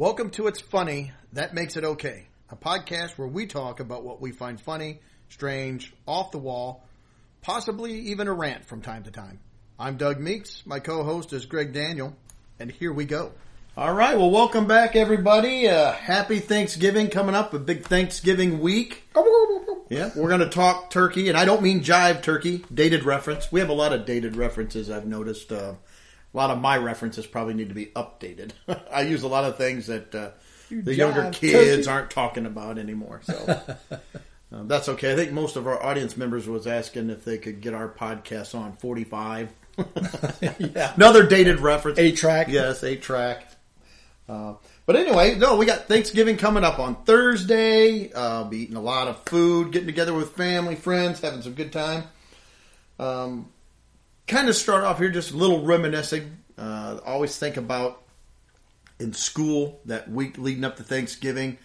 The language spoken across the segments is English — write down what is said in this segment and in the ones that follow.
Welcome to It's Funny, That Makes It Okay, a podcast where we talk about what we find funny, strange, off the wall, possibly even a rant from time to time. I'm Doug Meeks. My co-host is Greg Daniel, and here we go. All right, well, welcome back, everybody. Uh, happy Thanksgiving coming up, a big Thanksgiving week. Yeah, we're going to talk turkey, and I don't mean jive turkey, dated reference. We have a lot of dated references, I've noticed. Uh, a lot of my references probably need to be updated. I use a lot of things that uh, the younger kids turkey. aren't talking about anymore. So um, that's okay. I think most of our audience members was asking if they could get our podcast on 45. yeah. Another dated reference. Eight track. Yes, eight track. Uh, but anyway, no, we got Thanksgiving coming up on Thursday. Uh, be eating a lot of food, getting together with family, friends, having some good time. Um, kind of start off here, just a little reminiscing. Uh, always think about in school that week leading up to Thanksgiving,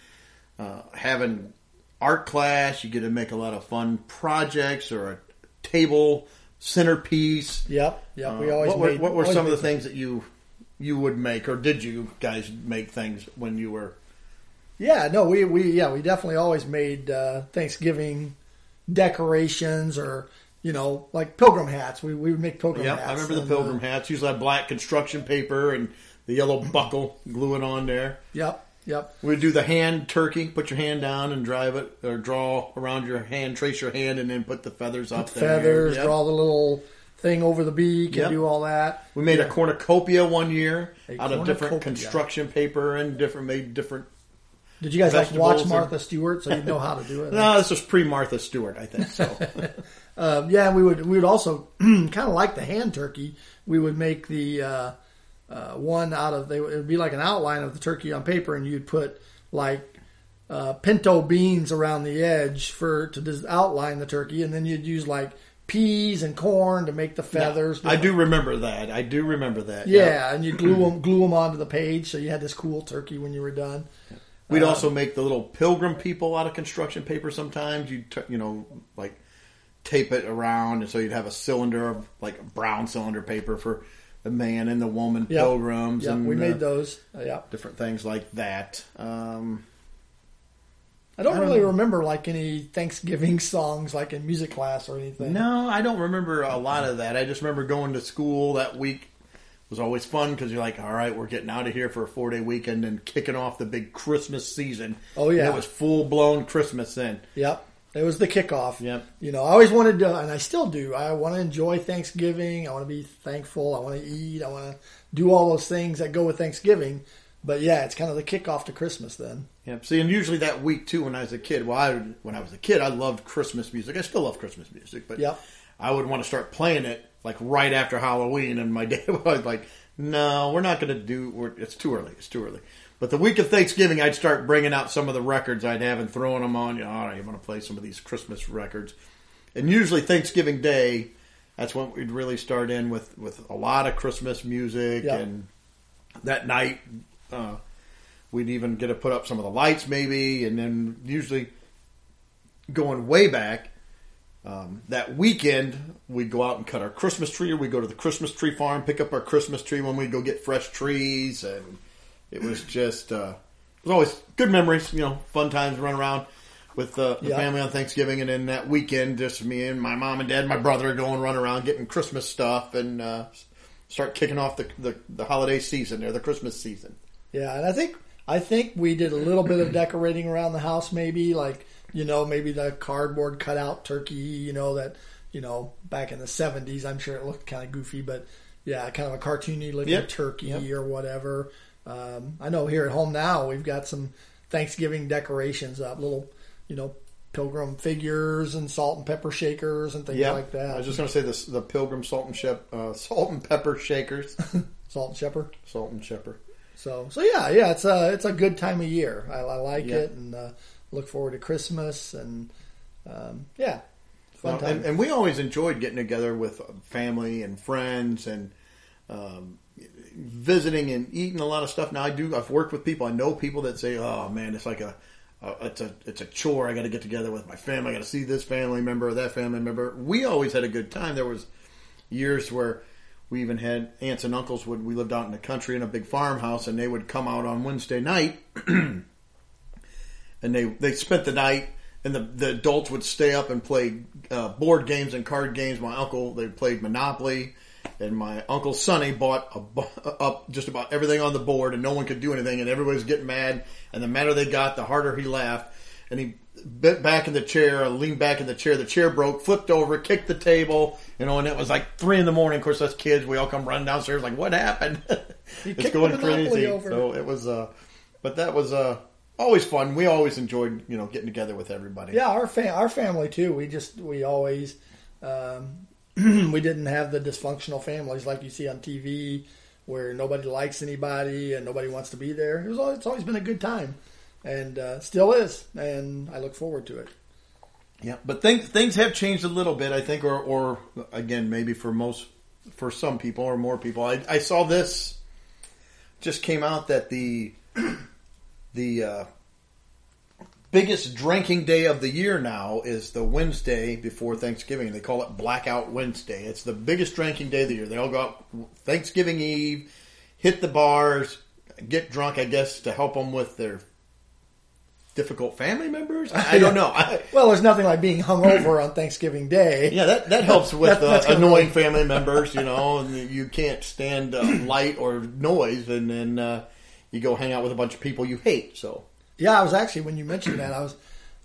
uh, having art class. You get to make a lot of fun projects or a table centerpiece. Yep. Yep. we Uh, always what were, made, what were always some of the made- things that you you would make, or did you guys make things when you were? Yeah. No. We we yeah we definitely always made uh, Thanksgiving decorations or you know like pilgrim hats. We we would make pilgrim Yeah, hats. I remember the and, pilgrim uh, hats. Usually had black construction paper and the yellow buckle gluing on there. yep. Yep. We'd do the hand turkey. Put your hand down and drive it, or draw around your hand, trace your hand, and then put the feathers up there. Feathers. Yep. Draw the little thing over the beak Yep. and do all that. We made a cornucopia one year A out of different construction paper and different made different. Did you guys like watch and- Martha Stewart so you know how to do it? No, this was pre Martha Stewart, I think. So Um, yeah, we would we would also kind of like the hand turkey. We would make the uh, uh, one out of they, it would be like an outline of the turkey on paper, and you'd put like uh, pinto beans around the edge for to just outline the turkey, and then you'd use like peas and corn to make the feathers. I do remember that. I do remember that. Yeah, and you glue them glue them onto the page, so you had this cool turkey when you were done. We'd Uh, also make the little pilgrim people out of construction paper. Sometimes you you know like tape it around, and so you'd have a cylinder of like brown cylinder paper for the man and the woman Yep. pilgrims. Yeah, and we uh, made those. Uh, yeah, different things like that. Um, I don't I don't really know. remember like any Thanksgiving songs like in music class or anything. no, I don't remember a lot of that. I just remember going to school that week. It was always fun because you're like, all right, we're getting out of here for a four day weekend and kicking off the big Christmas season. Oh, yeah. And it was full blown Christmas then. Yep. It was the kickoff. Yep. You know, I always wanted to, and I still do. I want to enjoy Thanksgiving. I want to be thankful. I want to eat. I want to do all those things that go with Thanksgiving. But yeah, it's kind of the kickoff to Christmas then. Yep. See, and usually that week too, when I was a kid. Well, I, when I was a kid, I loved Christmas music. I still love Christmas music, but Yep. I would want to start playing it like right after Halloween. And my dad was like, "No, we're not going to do. We're, it's too early. It's too early." But the week of Thanksgiving, I'd start bringing out some of the records I'd have and throwing them on. You know, all right, I'm going to play some of these Christmas records. And usually Thanksgiving Day, that's when we'd really start in with with a lot of Christmas music and that night. Uh, We'd even get to put up some of the lights, maybe, and then usually going way back um, that weekend, we'd go out and cut our Christmas tree, or we'd go to the Christmas tree farm, pick up our Christmas tree when we'd go get fresh trees, and it was just uh, it was always good memories, you know, fun times running around with uh, the Yeah. family on Thanksgiving, and then that weekend, just me and my mom and dad, and my brother going run around getting Christmas stuff and uh, start kicking off the, the the holiday season or the Christmas season. Yeah, and I think I think we did a little bit of decorating around the house, maybe like you know maybe the cardboard cutout turkey, you know that you know back in the seventies. I'm sure it looked kind of goofy, but yeah, kind of a cartoony looking Yep. turkey Yep. or whatever. Um, I know here at home now we've got some Thanksgiving decorations up, little you know pilgrim figures and salt and pepper shakers and things Yeah, like that. I was just going to say this: the Pilgrim salt and shep, uh, salt and pepper shakers, salt and pepper. salt and pepper. So so yeah yeah it's a it's a good time of year. I, I like Yeah. it and uh, look forward to Christmas and um, yeah, fun Well, time. and, and we always enjoyed getting together with family and friends and um, visiting and eating a lot of stuff. Now I do. I've worked with people. I know people that say, "Oh man, it's like a." Uh, it's a it's a chore. I got to get together with my family. I got to see this family member or that family member. We always had a good time. There was years where we even had aunts and uncles would we lived out in the country in a big farmhouse and they would come out on Wednesday night and they they spent the night and the, the adults would stay up and play uh, board games and card games. My uncle they played Monopoly, and my uncle Sonny bought a, up just about everything on the board, and no one could do anything, and everybody was getting mad. And the madder they got, the harder he laughed. And he bent back in the chair, leaned back in the chair. The chair broke, flipped over, kicked the table, you know. And it was like three in the morning. Of course, us kids, we all come running downstairs, like, "What happened?" it's going crazy. over. So it was, uh, but that was uh, always fun. We always enjoyed, you know, getting together with everybody. Yeah, our fam- our family too. We just we always um, we didn't have the dysfunctional families like you see on TV where nobody likes anybody and nobody wants to be there. It was always, it's always been a good time, and uh, still is, and I look forward to it. Yeah, but things things have changed a little bit, I think, or or again, maybe for most, for some people or more people. I, I saw this just came out that the the uh, biggest drinking day of the year now is the Wednesday before Thanksgiving. They call it Blackout Wednesday. It's the biggest drinking day of the year. They all go out Thanksgiving Eve, hit the bars, get drunk, I guess, to help them with their difficult family members. I, I don't know. I, Well, there's nothing like being hungover on Thanksgiving Day. yeah, that, that helps with That- uh, annoying family members, you know, and you can't stand uh, light or noise, and then uh, you go hang out with a bunch of people you hate. So, Yeah, I was actually when you mentioned that, I was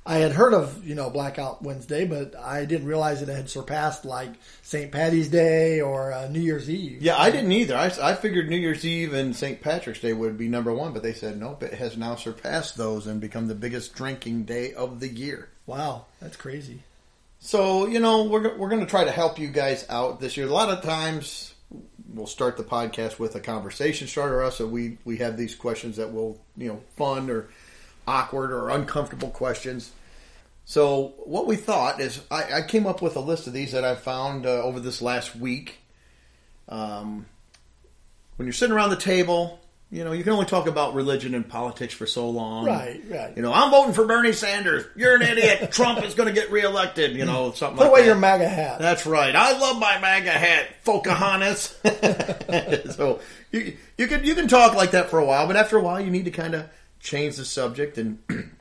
I had heard of you know Blackout Wednesday, but I didn't realize that it had surpassed like St. Patty's Day or uh, New Year's Eve. yeah, I didn't either. I, I figured New Year's Eve and St. Patrick's Day would be number one, but they said nope, it has now surpassed those and become the biggest drinking day of the year. Wow, that's crazy. So, you know, we're, we're going to try to help you guys out this year. A lot of times we'll start the podcast with a conversation starter. So we, we have these questions that we'll you know, fun or awkward or uncomfortable questions. So what we thought is I, I came up with a list of these that I found uh, over this last week. Um, when you're sitting around the table, you know, you can only talk about religion and politics for so long. Right, right. You know, I'm voting for Bernie Sanders. You're an idiot. Trump is going to get reelected. You know, something Put like away that. your MAGA hat. That's right. I love my MAGA hat, Pocahontas. so you you can you can talk like that for a while, but after a while, you need to kind of change the subject, and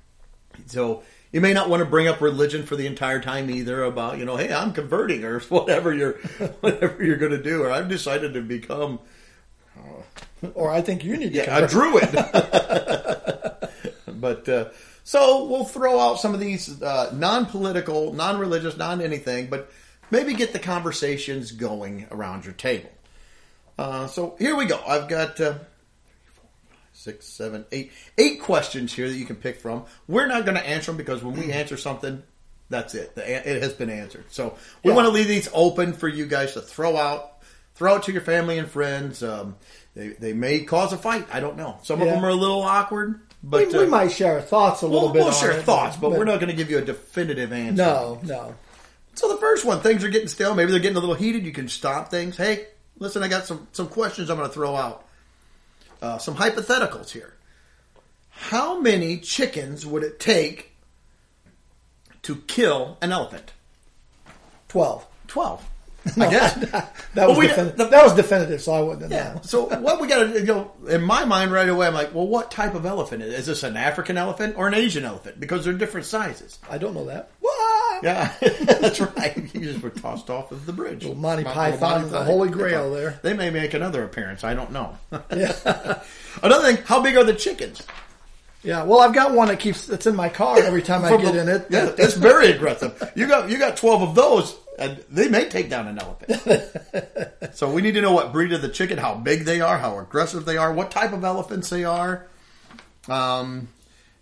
so you may not want to bring up religion for the entire time either. About you know, hey, I'm converting or whatever you're whatever you're going to do, or I've decided to become Or I think you need to yeah, a druid. but uh, so we'll throw out some of these uh, non-political, non-religious, non-anything, but maybe get the conversations going around your table. Uh, so here we go. I've got uh, six, seven, eight, eight questions here that you can pick from. We're not going to answer them because when we answer something, that's it. The, it has been answered. So we Yeah. want to leave these open for you guys to throw out, throw out to your family and friends. Um, they they may cause a fight. I don't know. Some of them are a little awkward, We, but we uh, might share our thoughts a little we'll, bit. we'll share it, thoughts, but, we're not going to give you a definitive answer. No, no. So the first one, things are getting stale. Maybe they're getting a little heated. You can stop things. Hey, listen, I got some some questions I'm going to throw out. Uh, some hypotheticals here. How many chickens would it take to kill an elephant? Twelve. Twelve. I guess. That was we- defini- the- that was definitive, so I wouldn't have Yeah. So what we got to you know in my mind right away, I'm like, well, what type of elephant is, is this? An African elephant or an Asian elephant? Because they're different sizes. I don't know that. Yeah, that's right. You just were tossed off of the bridge. Monty Python, the Holy Grail there. They may make another appearance. I don't know. Yeah. another thing, how big are the chickens? yeah. Well, I've got one that keeps it's in my car every time I get in it. Yeah, it's very aggressive. You got you got twelve of those, and they may take down an elephant. so we need to know what breed of the chicken, how big they are, how aggressive they are, what type of elephants they are. Um,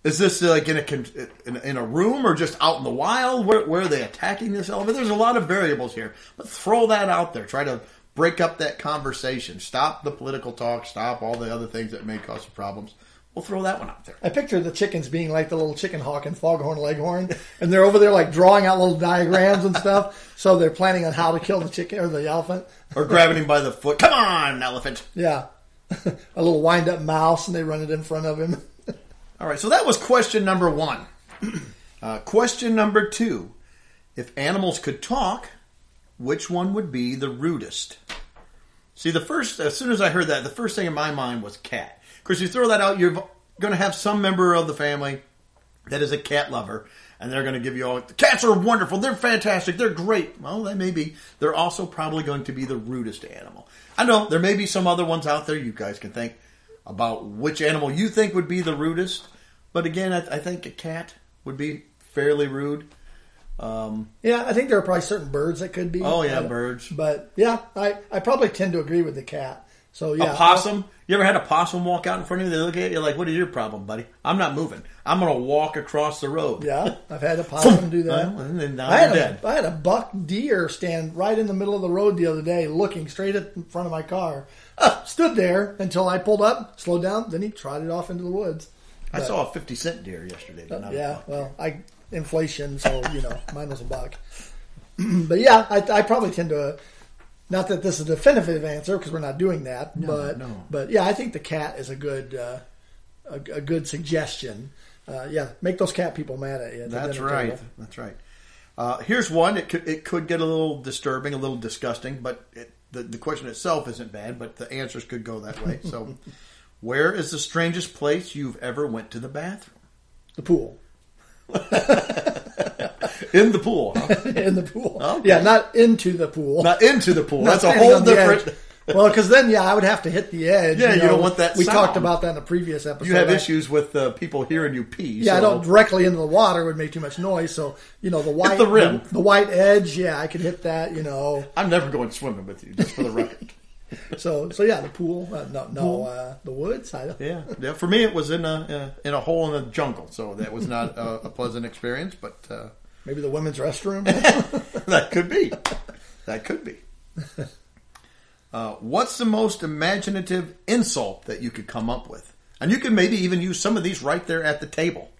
is this like in a in, in a room or just out in the wild? Where, where are they attacking this elephant? There's a lot of variables here, but throw that out there. Try to break up that conversation. Stop the political talk. Stop all the other things that may cause problems. We'll throw that one out there. I picture the chickens being like the little chicken hawk and foghorn leghorn, and they're over there like drawing out little diagrams and stuff. So they're planning on how to kill the chicken or the elephant. Or grabbing him by the foot. Come on, elephant. Yeah, a little wind up mouse, and they run it in front of him. All right, so that was question number one. Uh, question number two: If animals could talk, which one would be the rudest? See, the first, as soon as I heard that, the first thing in my mind was cat. Because you throw that out, you're going to have some member of the family that is a cat lover, and they're going to give you all, the cats are wonderful, they're fantastic, they're great. Well, they may be. They're also probably going to be the rudest animal. I know there may be some other ones out there you guys can think about which animal you think would be the rudest. But again, I, I think a cat would be fairly rude. Um, Yeah, I think there are probably certain birds that could be. Oh, yeah, Uh, birds. But yeah, I, I probably tend to agree with the cat. So yeah, a possum. You ever had a possum walk out in front of you? They look at you like, "What is your problem, buddy? I'm not moving. I'm going to walk across the road." Yeah, I've had a possum do that. Well, and now I had, a, I had a buck deer stand right in the middle of the road the other day, looking straight at in front of my car. Uh, stood there until I pulled up, slowed down, then he trotted off into the woods. I saw a 50 cent deer yesterday. but not a yeah, buck. well, I inflation, so you know, mine was a buck. but yeah, I, I probably tend to. Not that this is a definitive answer because we're not doing that, but no. but yeah, I think the cat is a good uh, a, a good suggestion. Uh, yeah, make those cat people mad at you. at That's right. That's right. Uh, here's one. It could it could get a little disturbing, a little disgusting, but it, the the question itself isn't bad. But the answers could go that way. So, where is the strangest place you've ever went to the bathroom? The pool. In the pool, huh? in the pool. Okay. Yeah, not into the pool. not into the pool. Not That's a whole different. Well, because then, yeah, I would have to hit the edge. Yeah, you don't want that We sound. talked about that in a previous episode. You have I- issues with uh, people hearing you pee. Yeah, I don't directly into the water would make too much noise. So you know the white the rim. the, white edge. Yeah, I could hit that. You know. I'm never going swimming with you, just for the record. So so yeah, the pool. Uh, no, no, uh, the woods. I don't, yeah, yeah. For me, it was in a in a hole in the jungle, so that was not a, a pleasant experience. But uh, maybe the women's restroom. that could be. That could be. Uh, what's the most imaginative insult that you could come up with? And you can maybe even use some of these right there at the table.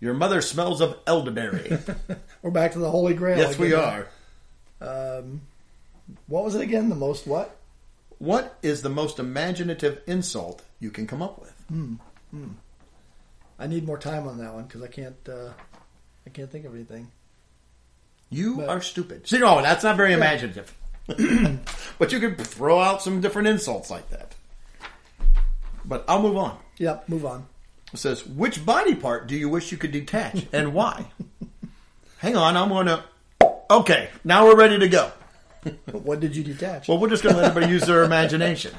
Your mother smells of elderberry. We're back to the Holy Grail. yes, we are. Um, what was it again? The most what? What is the most imaginative insult you can come up with? I need more time on that one because I can't. Uh, I can't think of anything. You But- are stupid. See, no, that's not very imaginative. but you could throw out some different insults like that. But I'll move on. Yep. Move on. It says, which body part do you wish you could detach and why? Hang on, I'm going to. Okay, now we're ready to go. What did you detach? Well, we're just going to let everybody use their imagination.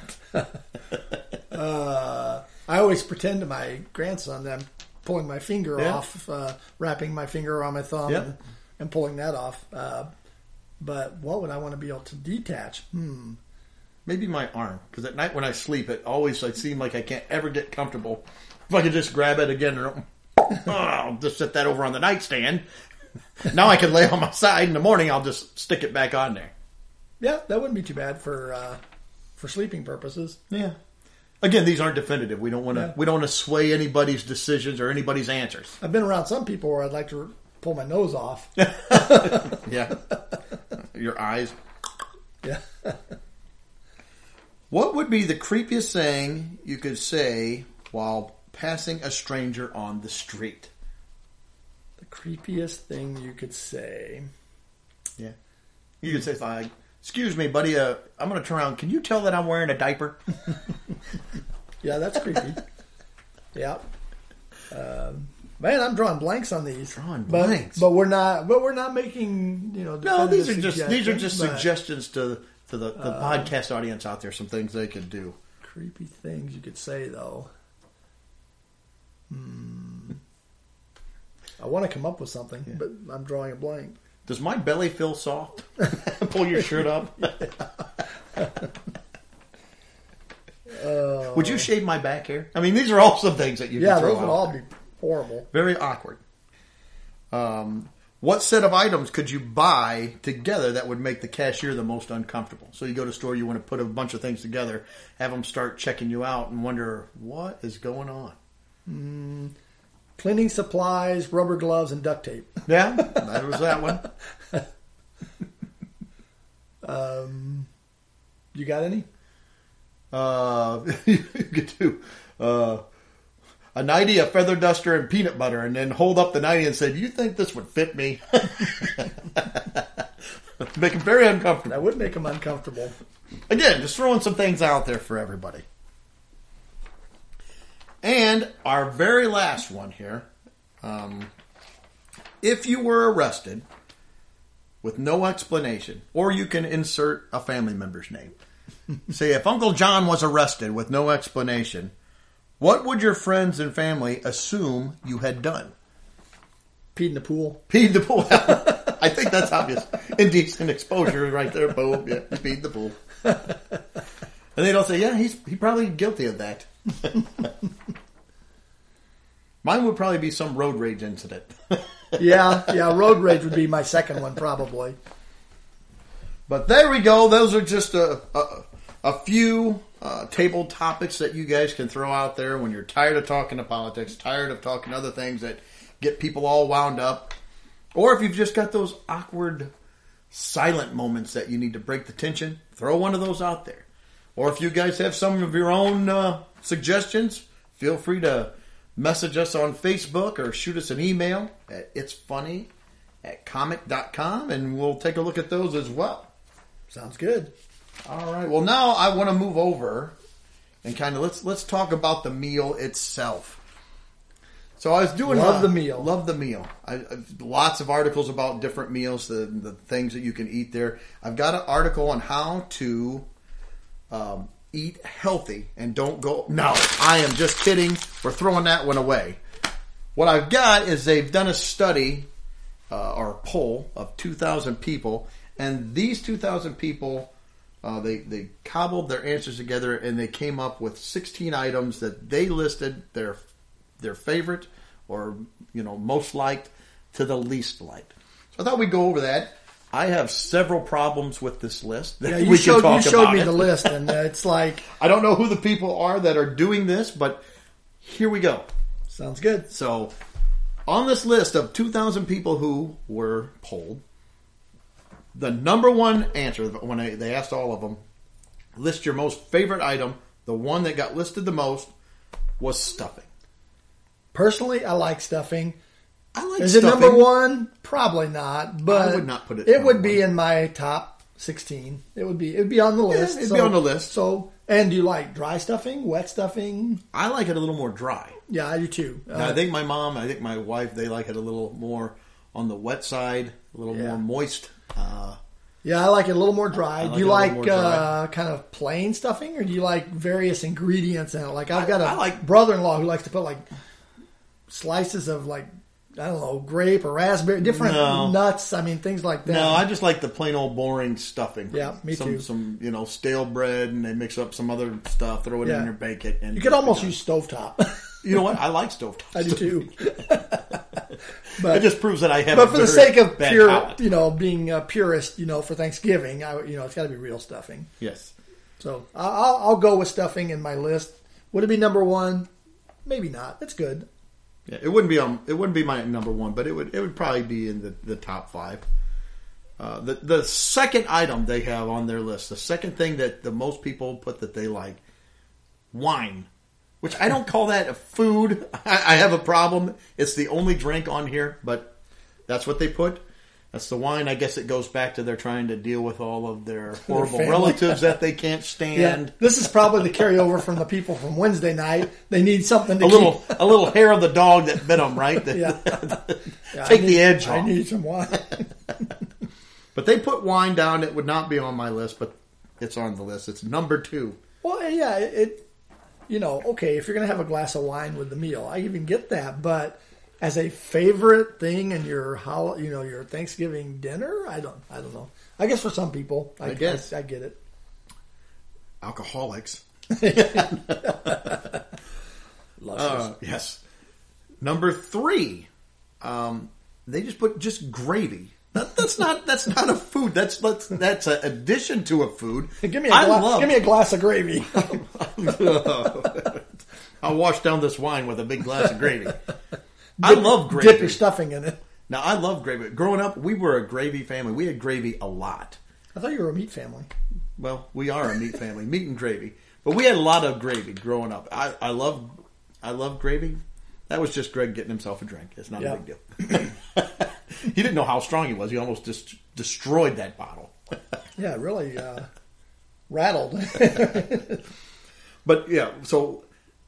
Uh, I always pretend to my grandson that I'm pulling my finger Yeah. off, uh, wrapping my finger around my thumb and, and pulling that off. Uh, but what would I want to be able to detach? Hmm. Maybe my arm, because at night when I sleep, it always I seem like I can't ever get comfortable. If I could just grab it again, and, oh, I'll just set that over on the nightstand. Now I can lay on my side in the morning. I'll just stick it back on there. Yeah, that wouldn't be too bad for uh, for sleeping purposes. Yeah. Again, these aren't definitive. We don't want to. Yeah. We don't want to sway anybody's decisions or anybody's answers. I've been around some people where I'd like to pull my nose off. Yeah. Your eyes. yeah. What would be the creepiest thing you could say while passing a stranger on the street? The creepiest thing you could say. Yeah. You could say like, "Excuse me, buddy. Uh, I'm going to turn around. Can you tell that I'm wearing a diaper?" Yeah, that's creepy. yeah. Um, man, I'm drawing blanks on these. Drawing But- blanks. but, we're not. But we're not making you know. No, these are just these are just suggestions, but suggestions to to the, the podcast audience out there. Some things they could do. Creepy things you could say though. Hmm. I want to come up with something, but I'm drawing a blank. Does my belly feel soft? Pull your shirt up. Uh, Would you shave my back hair? I mean, these are all some things that you yeah, can throw those would out all there. be horrible. very awkward. Um, what set of items could you buy together that would make the cashier the most uncomfortable? So you go to a store, you want to put a bunch of things together, have them start checking you out, and wonder what is going on. Cleaning supplies, rubber gloves, and duct tape. Yeah, that was that one. Um, you got any? Uh, you could do uh, a nightie, a feather duster, and peanut butter, and then hold up the nightie and say, "Do you think this would fit me?" Make them very uncomfortable. That would make them uncomfortable. Again, just throwing some things out there for everybody. And our very last one here. Um, if you were arrested with no explanation, or you can insert a family member's name. Say, if Uncle John was arrested with no explanation, what would your friends and family assume you had done? Peed in the pool. Peed the pool. I think that's obvious. Indecent exposure right there. Boom. Yeah, peed the pool. And they don't say, yeah, he's he probably guilty of that. Mine would probably be some road rage incident. Yeah, yeah. Road rage would be my second one, probably. But there we go. Those are just a a, a few uh, table topics that you guys can throw out there when you're tired of talking to politics, tired of talking other things that get people all wound up, or if you've just got those awkward, silent moments that you need to break the tension. Throw one of those out there. Or if you guys have some of your own uh, suggestions, feel free to message us on Facebook or shoot us an email at it's funny at comic.com and we'll take a look at those as well. Sounds good. All right. Well, now I want to move over and kind of let's let's talk about the meal itself. So I was doing Love uh, the meal. Love the meal. I, I, lots of articles about different meals, the the things that you can eat there. I've got an article on how to um, eat healthy and don't go. No, I am just kidding. We're throwing that one away. What I've got is they've done a study uh, or a poll of 2,000 people, and these 2,000 people, uh, they they cobbled their answers together and they came up with 16 items that they listed their their favorite or you know most liked to the least liked. So I thought we'd go over that. I have several problems with this list. Yeah, you we showed you showed me it. the list, and uh, it's like I don't know who the people are that are doing this, but here we go. sounds good. So, on this list of 2,000 people who were polled, the number one answer when I, they asked all of them, list your most favorite item. The one that got listed the most was stuffing. Personally, I like stuffing. I like Is it number one? Probably not. But I would not put it It would be one. in my top sixteen. It would be. It would be on the list. it'd be on the list. So, and do you like dry stuffing, wet stuffing? I like it a little more dry. Yeah, I do too. Uh, I think my mom, I think my wife, they like it a little more on the wet side, a little Yeah. more moist. Uh, yeah, I like it a little more dry. like do you it a little like uh, kind of plain stuffing, or do you like various ingredients in it? Like I've got a I like- brother-in-law who likes to put like slices of like I don't know grape or raspberry, different No. nuts. I mean things like that. No, I just like the plain old boring stuffing. Yeah, me some, too. Some you know stale bread, and they mix up some other stuff, throw it Yeah. in there, bake it, and you could almost use stovetop. You know what? I like stovetop. I do too. but It just proves that I have. but for the sake of pure, palate. you know, being a purist, you know, for Thanksgiving, I, you know, it's got to be real stuffing. yes, So I- I'll, I'll go with stuffing in my list. Would it be number one? Maybe not. That's good. Yeah, it wouldn't be on. It wouldn't be my number one, but it would. It would probably be in the, the top five. Uh, the the second item they have on their list, the second thing that the most people put that they like, wine. Which I don't call that a food. I, I have a problem. It's the only drink on here, but that's what they put. That's the wine. I guess it goes back to they're trying to deal with all of their horrible family. relatives that they can't Yeah, stand. this is probably the carryover from the people from Wednesday night. They need something to A keep- little, a little hair of the dog that bit them, right? Yeah. Yeah, Take need- the edge I off. need some wine. But they put wine down. It would not be on my list, but it's on the list. It's number two. well, yeah, it, it. You know, okay, if you're gonna have a glass of wine with the meal, I even get that. But as a favorite thing in your hol- you know, your Thanksgiving dinner, I don't, I don't know. I guess for some people, I, I guess. I, I get it. Alcoholics. Uh, yes. Number three. Um, they just put just gravy. That, that's not that's not a food. That's that's that's an addition to a food. give me a gla- love. give me a glass of gravy. I'll wash down this wine with a big glass of gravy. I love gravy. Dip your stuffing in it. Now I love gravy. Growing up, we were a gravy family. We had gravy a lot. I thought you were a meat family. Well, we are a meat family, meat and gravy. But we had a lot of gravy growing up. I, I love I love gravy. That was just Greg getting himself a drink. It's not Yeah. a big deal. he didn't know how strong he was. He almost just destroyed that bottle. Yeah, really uh, rattled. But yeah, so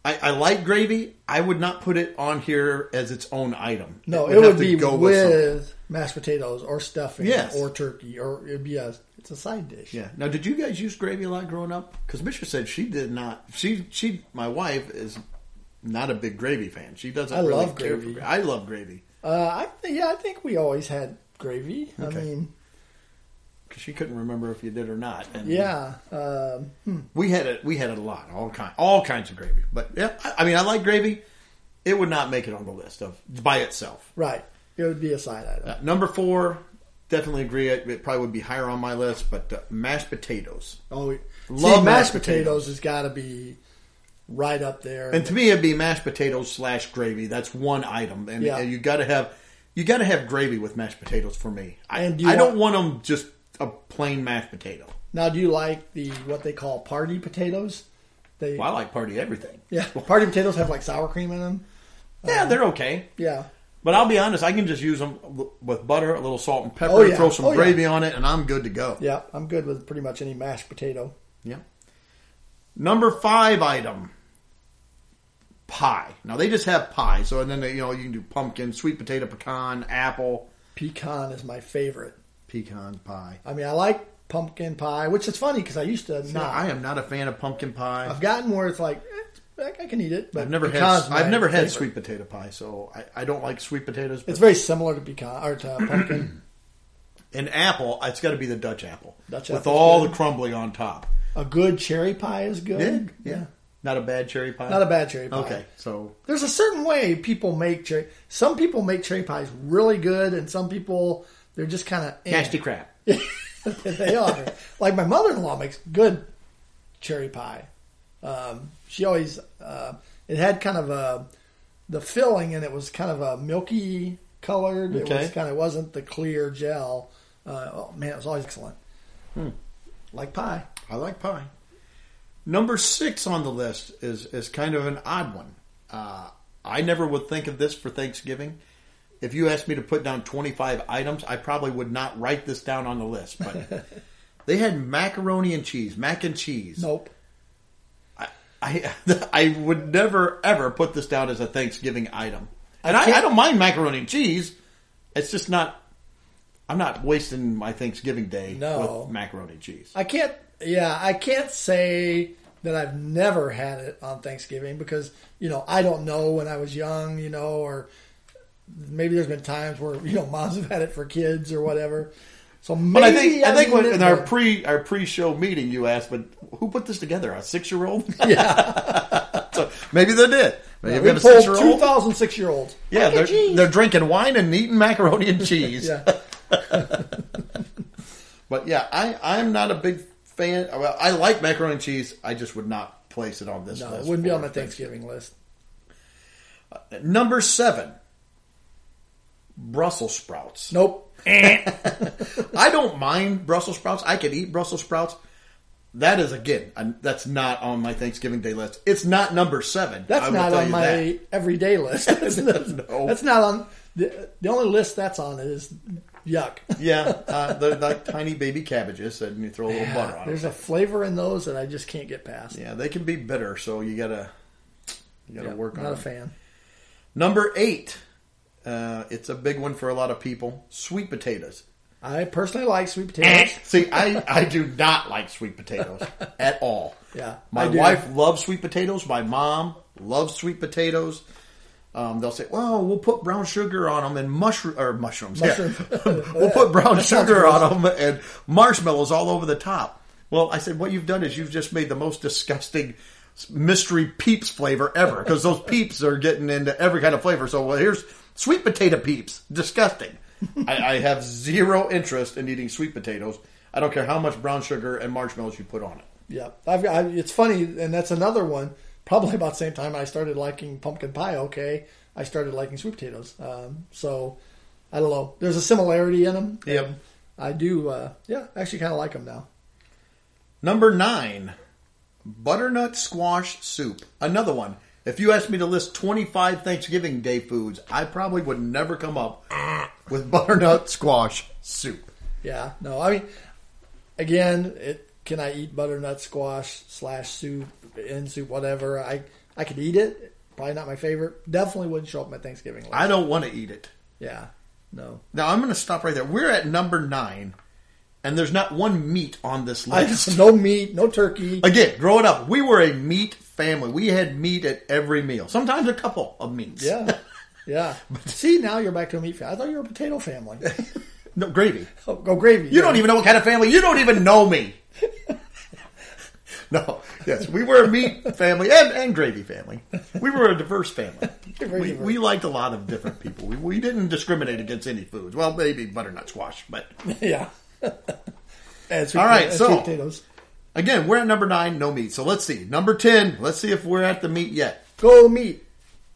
I, I like gravy. I would not put it on here as its own item. no, would it would be go with, something. mashed potatoes or stuffing Yes. or turkey or it'd be a it's a side dish. Yeah. Now, did you guys use gravy a lot growing up? Because Misha said she did not. She she my wife is not a big gravy fan. She doesn't. I really love care gravy. For, I love gravy Uh, I th- yeah, I think we always had gravy. I mean, because she couldn't remember if you did or not. And yeah, um, hmm. we had it. We had it a lot. All kind, all kinds of gravy. But yeah, I, I mean, I like gravy. It would not make it on the list of by itself. right. It would be a side item. Uh, number four, definitely agree. It, it probably would be higher on my list, but uh, mashed potatoes. Oh, we- Love see, mashed mashed potatoes, potatoes. has got to be right up there. And to me, it'd be mashed potatoes slash gravy. That's one item, and, Yeah. and you got to have you got to have gravy with mashed potatoes for me. I, And I don't want- want them just a plain mashed potato. now, do you like the what they call party potatoes? They Well, I like party everything. yeah, Well party potatoes have like sour cream in them. Yeah, um, they're okay. Yeah, But I'll be honest, I can just use them with butter, a little salt and pepper, Oh, yeah. throw some Oh, yeah. gravy on it, and I'm good to go. yeah, I'm good with pretty much any mashed potato. Yeah. Number five item, pie. Now they just have pie, so and then they, you know you can do pumpkin, sweet potato, pecan, apple, Pecan is my favorite. Pecan pie. I mean, I like pumpkin pie, which is funny because I used to No, not. I am not a fan of pumpkin pie. I've gotten where it's like eh, I can eat it, but I've never had I've never had sweet potato pie, so I, I don't like sweet potatoes. But It's very similar to pecan or to pumpkin. an apple, it's got to be the Dutch apple Dutch with all good. the crumbly on top. A good cherry pie is good. yeah, not a bad cherry pie. Not a bad cherry pie. Okay, so There's a certain way people make cherry. Some people make cherry pies really good, and some people they're just kind of nasty crap. they are. Like my mother-in-law makes good cherry pie. Um, she always uh, it had kind of a the filling, and it was kind of a milky colored. It was Okay. kind of wasn't the clear gel. Uh, oh man, it was always excellent. Hmm. Like pie. I like pie. Number six on the list is is kind of an odd one. Uh, I never would think of this for Thanksgiving. If you asked me to put down 25 items, I probably would not write this down on the list. But they had macaroni and cheese, mac and cheese. Nope. I I would never ever put this down as a Thanksgiving item. And I I, I, don't mind macaroni and cheese. It's just not. I'm not wasting my Thanksgiving day No. with macaroni and cheese. I can't. Yeah, I can't say that I've never had it on Thanksgiving because you know I don't know when I was young, you know, or maybe there's been times where you know moms have had it for kids or whatever. So maybe But I think I I've think when, in our pre our pre show meeting, you asked, "But who put this together? A six year old?" yeah, so maybe they did. Maybe we you got a pulled six year two old. thousand six year olds. Yeah, they're they're drinking wine and eating macaroni and cheese. yeah. But yeah, I I'm not a big fan. Well, I like macaroni and cheese. I just would not place it on this No, list. it wouldn't be on my Thanksgiving list. Uh, number seven, Brussels sprouts. Nope. I don't mind Brussels sprouts. I can eat Brussels sprouts. That is again, i that's not on my Thanksgiving Day list. It's not number seven. That's will not on my that. everyday list. That's, No. that's not on the, the only list that's on is yuck. Yeah, uh, they're like tiny baby cabbages, and you throw a little butter on them. There's them. a flavor in those that I just can't get past. Yeah, they can be bitter, so you gotta you gotta Yeah, work on not a it. fan. Number eight, uh, it's a big one for a lot of people. Sweet potatoes. I personally like sweet potatoes. See, I, I do not like sweet potatoes at all. Yeah, My wife loves sweet potatoes. My mom loves sweet potatoes. Um, they'll say, "Well, we'll put brown sugar on them and mushroom or mushrooms. Mushroom. Yeah. we'll put brown sugar on them and marshmallows all over the top." Well, I said, "What you've done is you've just made the most disgusting mystery peeps flavor ever because those peeps are getting into every kind of flavor. So, well, here's sweet potato peeps. Disgusting. I, I have zero interest in eating sweet potatoes. I don't care how much brown sugar and marshmallows you put on it. Yeah, I've. I, it's funny, and that's another one. Probably about the same time I started liking pumpkin pie. Okay, I started liking sweet potatoes. Um, so I don't know. There's a similarity in them. Yep. I do. Uh, yeah, actually, kind of like them now. Number nine, butternut squash soup. Another one. If you asked me to list 25 Thanksgiving Day foods, I probably would never come up with butternut squash soup. Yeah, no, I mean, again, it can I eat butternut squash slash soup in soup whatever? I I could eat it. Probably not my favorite. Definitely wouldn't show up at my Thanksgiving list. I don't want to eat it. yeah, no. Now I'm going to stop right there. We're at number nine, and there's not one meat on this I list. no meat, no turkey. Again, growing up, we were a meat family. We had meat at every meal. Sometimes a couple of meats. Yeah, yeah. See, now you're back to a meat family. I thought you were a potato family. no gravy. Oh, go gravy. You don't even know what kind of family. You don't even know me. no, yes, we were a meat family and, and gravy family. We were a diverse family. We, we liked a lot of different people. We, we didn't discriminate against any foods. Well, maybe butternut squash, but yeah. sweet All right, and so- potatoes. again, we're at number nine, no meat. So let's see. Number 10, let's see if we're at the meat yet. Go meat.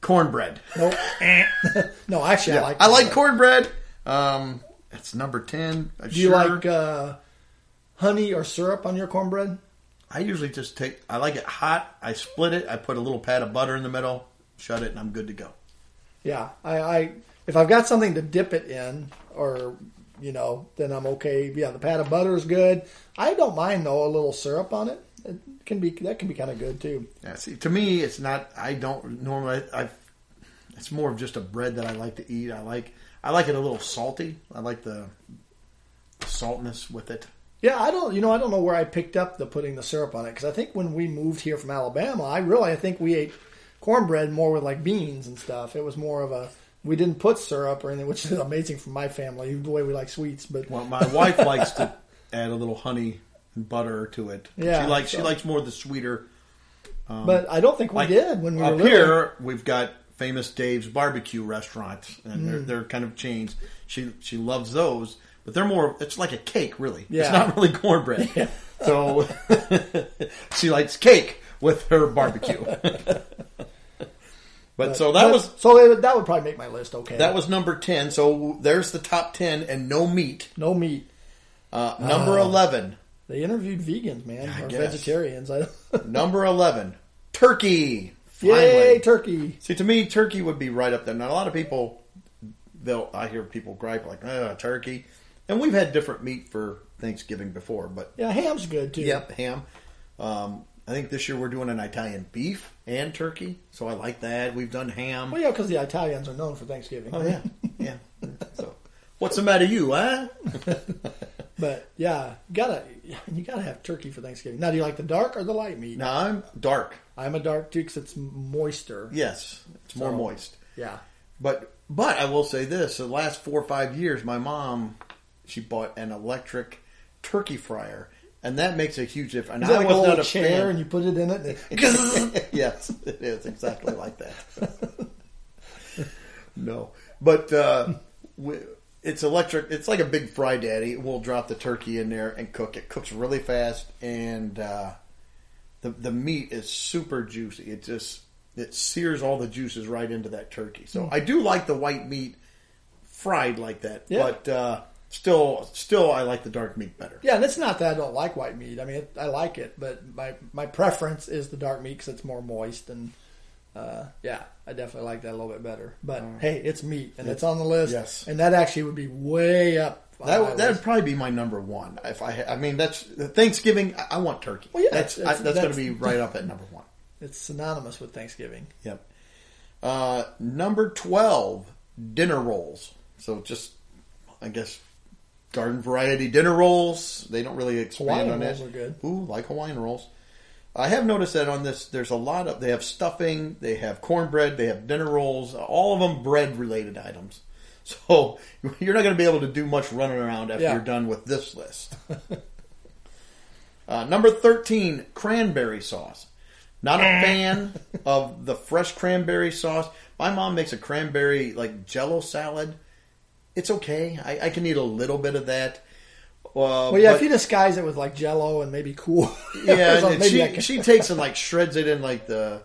Cornbread. No, no. Actually, I like. I like cornbread. Um, it's number 10. Uh, Do you sure. like uh, honey or syrup on your cornbread? I usually just take, I like it hot. I split it. I put a little pat of butter in the middle, shut it, and I'm good to go. Yeah, I, I if I've got something to dip it in, or you know, then I'm okay. Yeah, the pat of butter is good. I don't mind though a little syrup on it. It can be that can be kind of good too. Yeah, see, to me, it's not. I don't normally. I. It's more of just a bread that I like to eat. I like. I like it a little salty. I like the, saltness with it. Yeah, I don't. You know, I don't know where I picked up the putting the syrup on it because I think when we moved here from Alabama, I really I think we ate cornbread more with like beans and stuff. It was more of a we didn't put syrup or anything, which is amazing for my family the way we like sweets. But Well, my wife likes to add a little honey and butter to it. Yeah, she likes. She likes more the sweeter. but I don't think we Like did when we were up here, we've got famous Dave's barbecue restaurants, and Mm. they're they're kind of chains. She she loves those, but they're more. It's like a cake, really. Yeah. It's not really cornbread. So she likes cake with her barbecue. But so that But- was so it, that would probably make my list okay. that was number ten. So there's the top ten, and no meat. no meat. Uh, number eleven. They interviewed vegans, man, I or guess. vegetarians. I Number eleven. Turkey. Yay, turkey! See, to me, turkey would be right up there. Now, a lot of people, they'll I hear people gripe like, "Oh, turkey," and we've had different meat for Thanksgiving before, but Yeah, ham's good too. yep, ham. Um, I think this year we're doing an Italian beef and turkey, so I like that. We've done ham. Well, yeah, because the Italians are known for Thanksgiving. Oh yeah, yeah. So, what's the matter, you? Huh? But yeah, you gotta you gotta have turkey for Thanksgiving. Now, do you like the dark or the light meat? No, I'm dark. I'm a dark too because it's moister. Yes, it's more moist. Yeah. But but I will say this: the last four or five years, my mom she bought an electric turkey fryer, and that makes a huge difference. Is that I was not a chair fan. and you put it in it? It yes, it is exactly like that. no, but uh, we, it's electric. It's like a big fry daddy. We'll drop the turkey in there and cook it. Cooks really fast, and uh, the the meat is super juicy. It just it sears all the juices right into that turkey. So I do like the white meat fried like that, Yeah. but uh, still, still I like the dark meat better. yeah, and it's not that I don't like white meat. I mean, it, I like it, but my my preference is the dark meat because it's more moist and. Uh, yeah, I definitely like that a little bit better. But hey, it's meat and it's on the list. Yes. and that actually would be way up. That would, that would probably be my number one. If I, I mean, that's Thanksgiving. I, I want turkey. Well, yeah, that's it's- I, that's going to be right up at number one. it's synonymous with Thanksgiving. Yep. Uh, number twelve, dinner rolls. So just, I guess, garden variety dinner rolls. They don't really expand Hawaiian on rolls it. are good. Ooh, like Hawaiian rolls. I have noticed that on this, there's a lot of. They have stuffing. They have cornbread. They have dinner rolls. All of them bread related items. So you're not going to be able to do much running around after Yeah. you're done with this list. uh, number 13, cranberry sauce. Not a fan of the fresh cranberry sauce. My mom makes a cranberry like jello salad. It's okay. I, I can eat a little bit of that. Uh, Well, yeah, but- if you disguise it with like Jello and maybe cool, yeah, and maybe she she takes and like shreds it in like the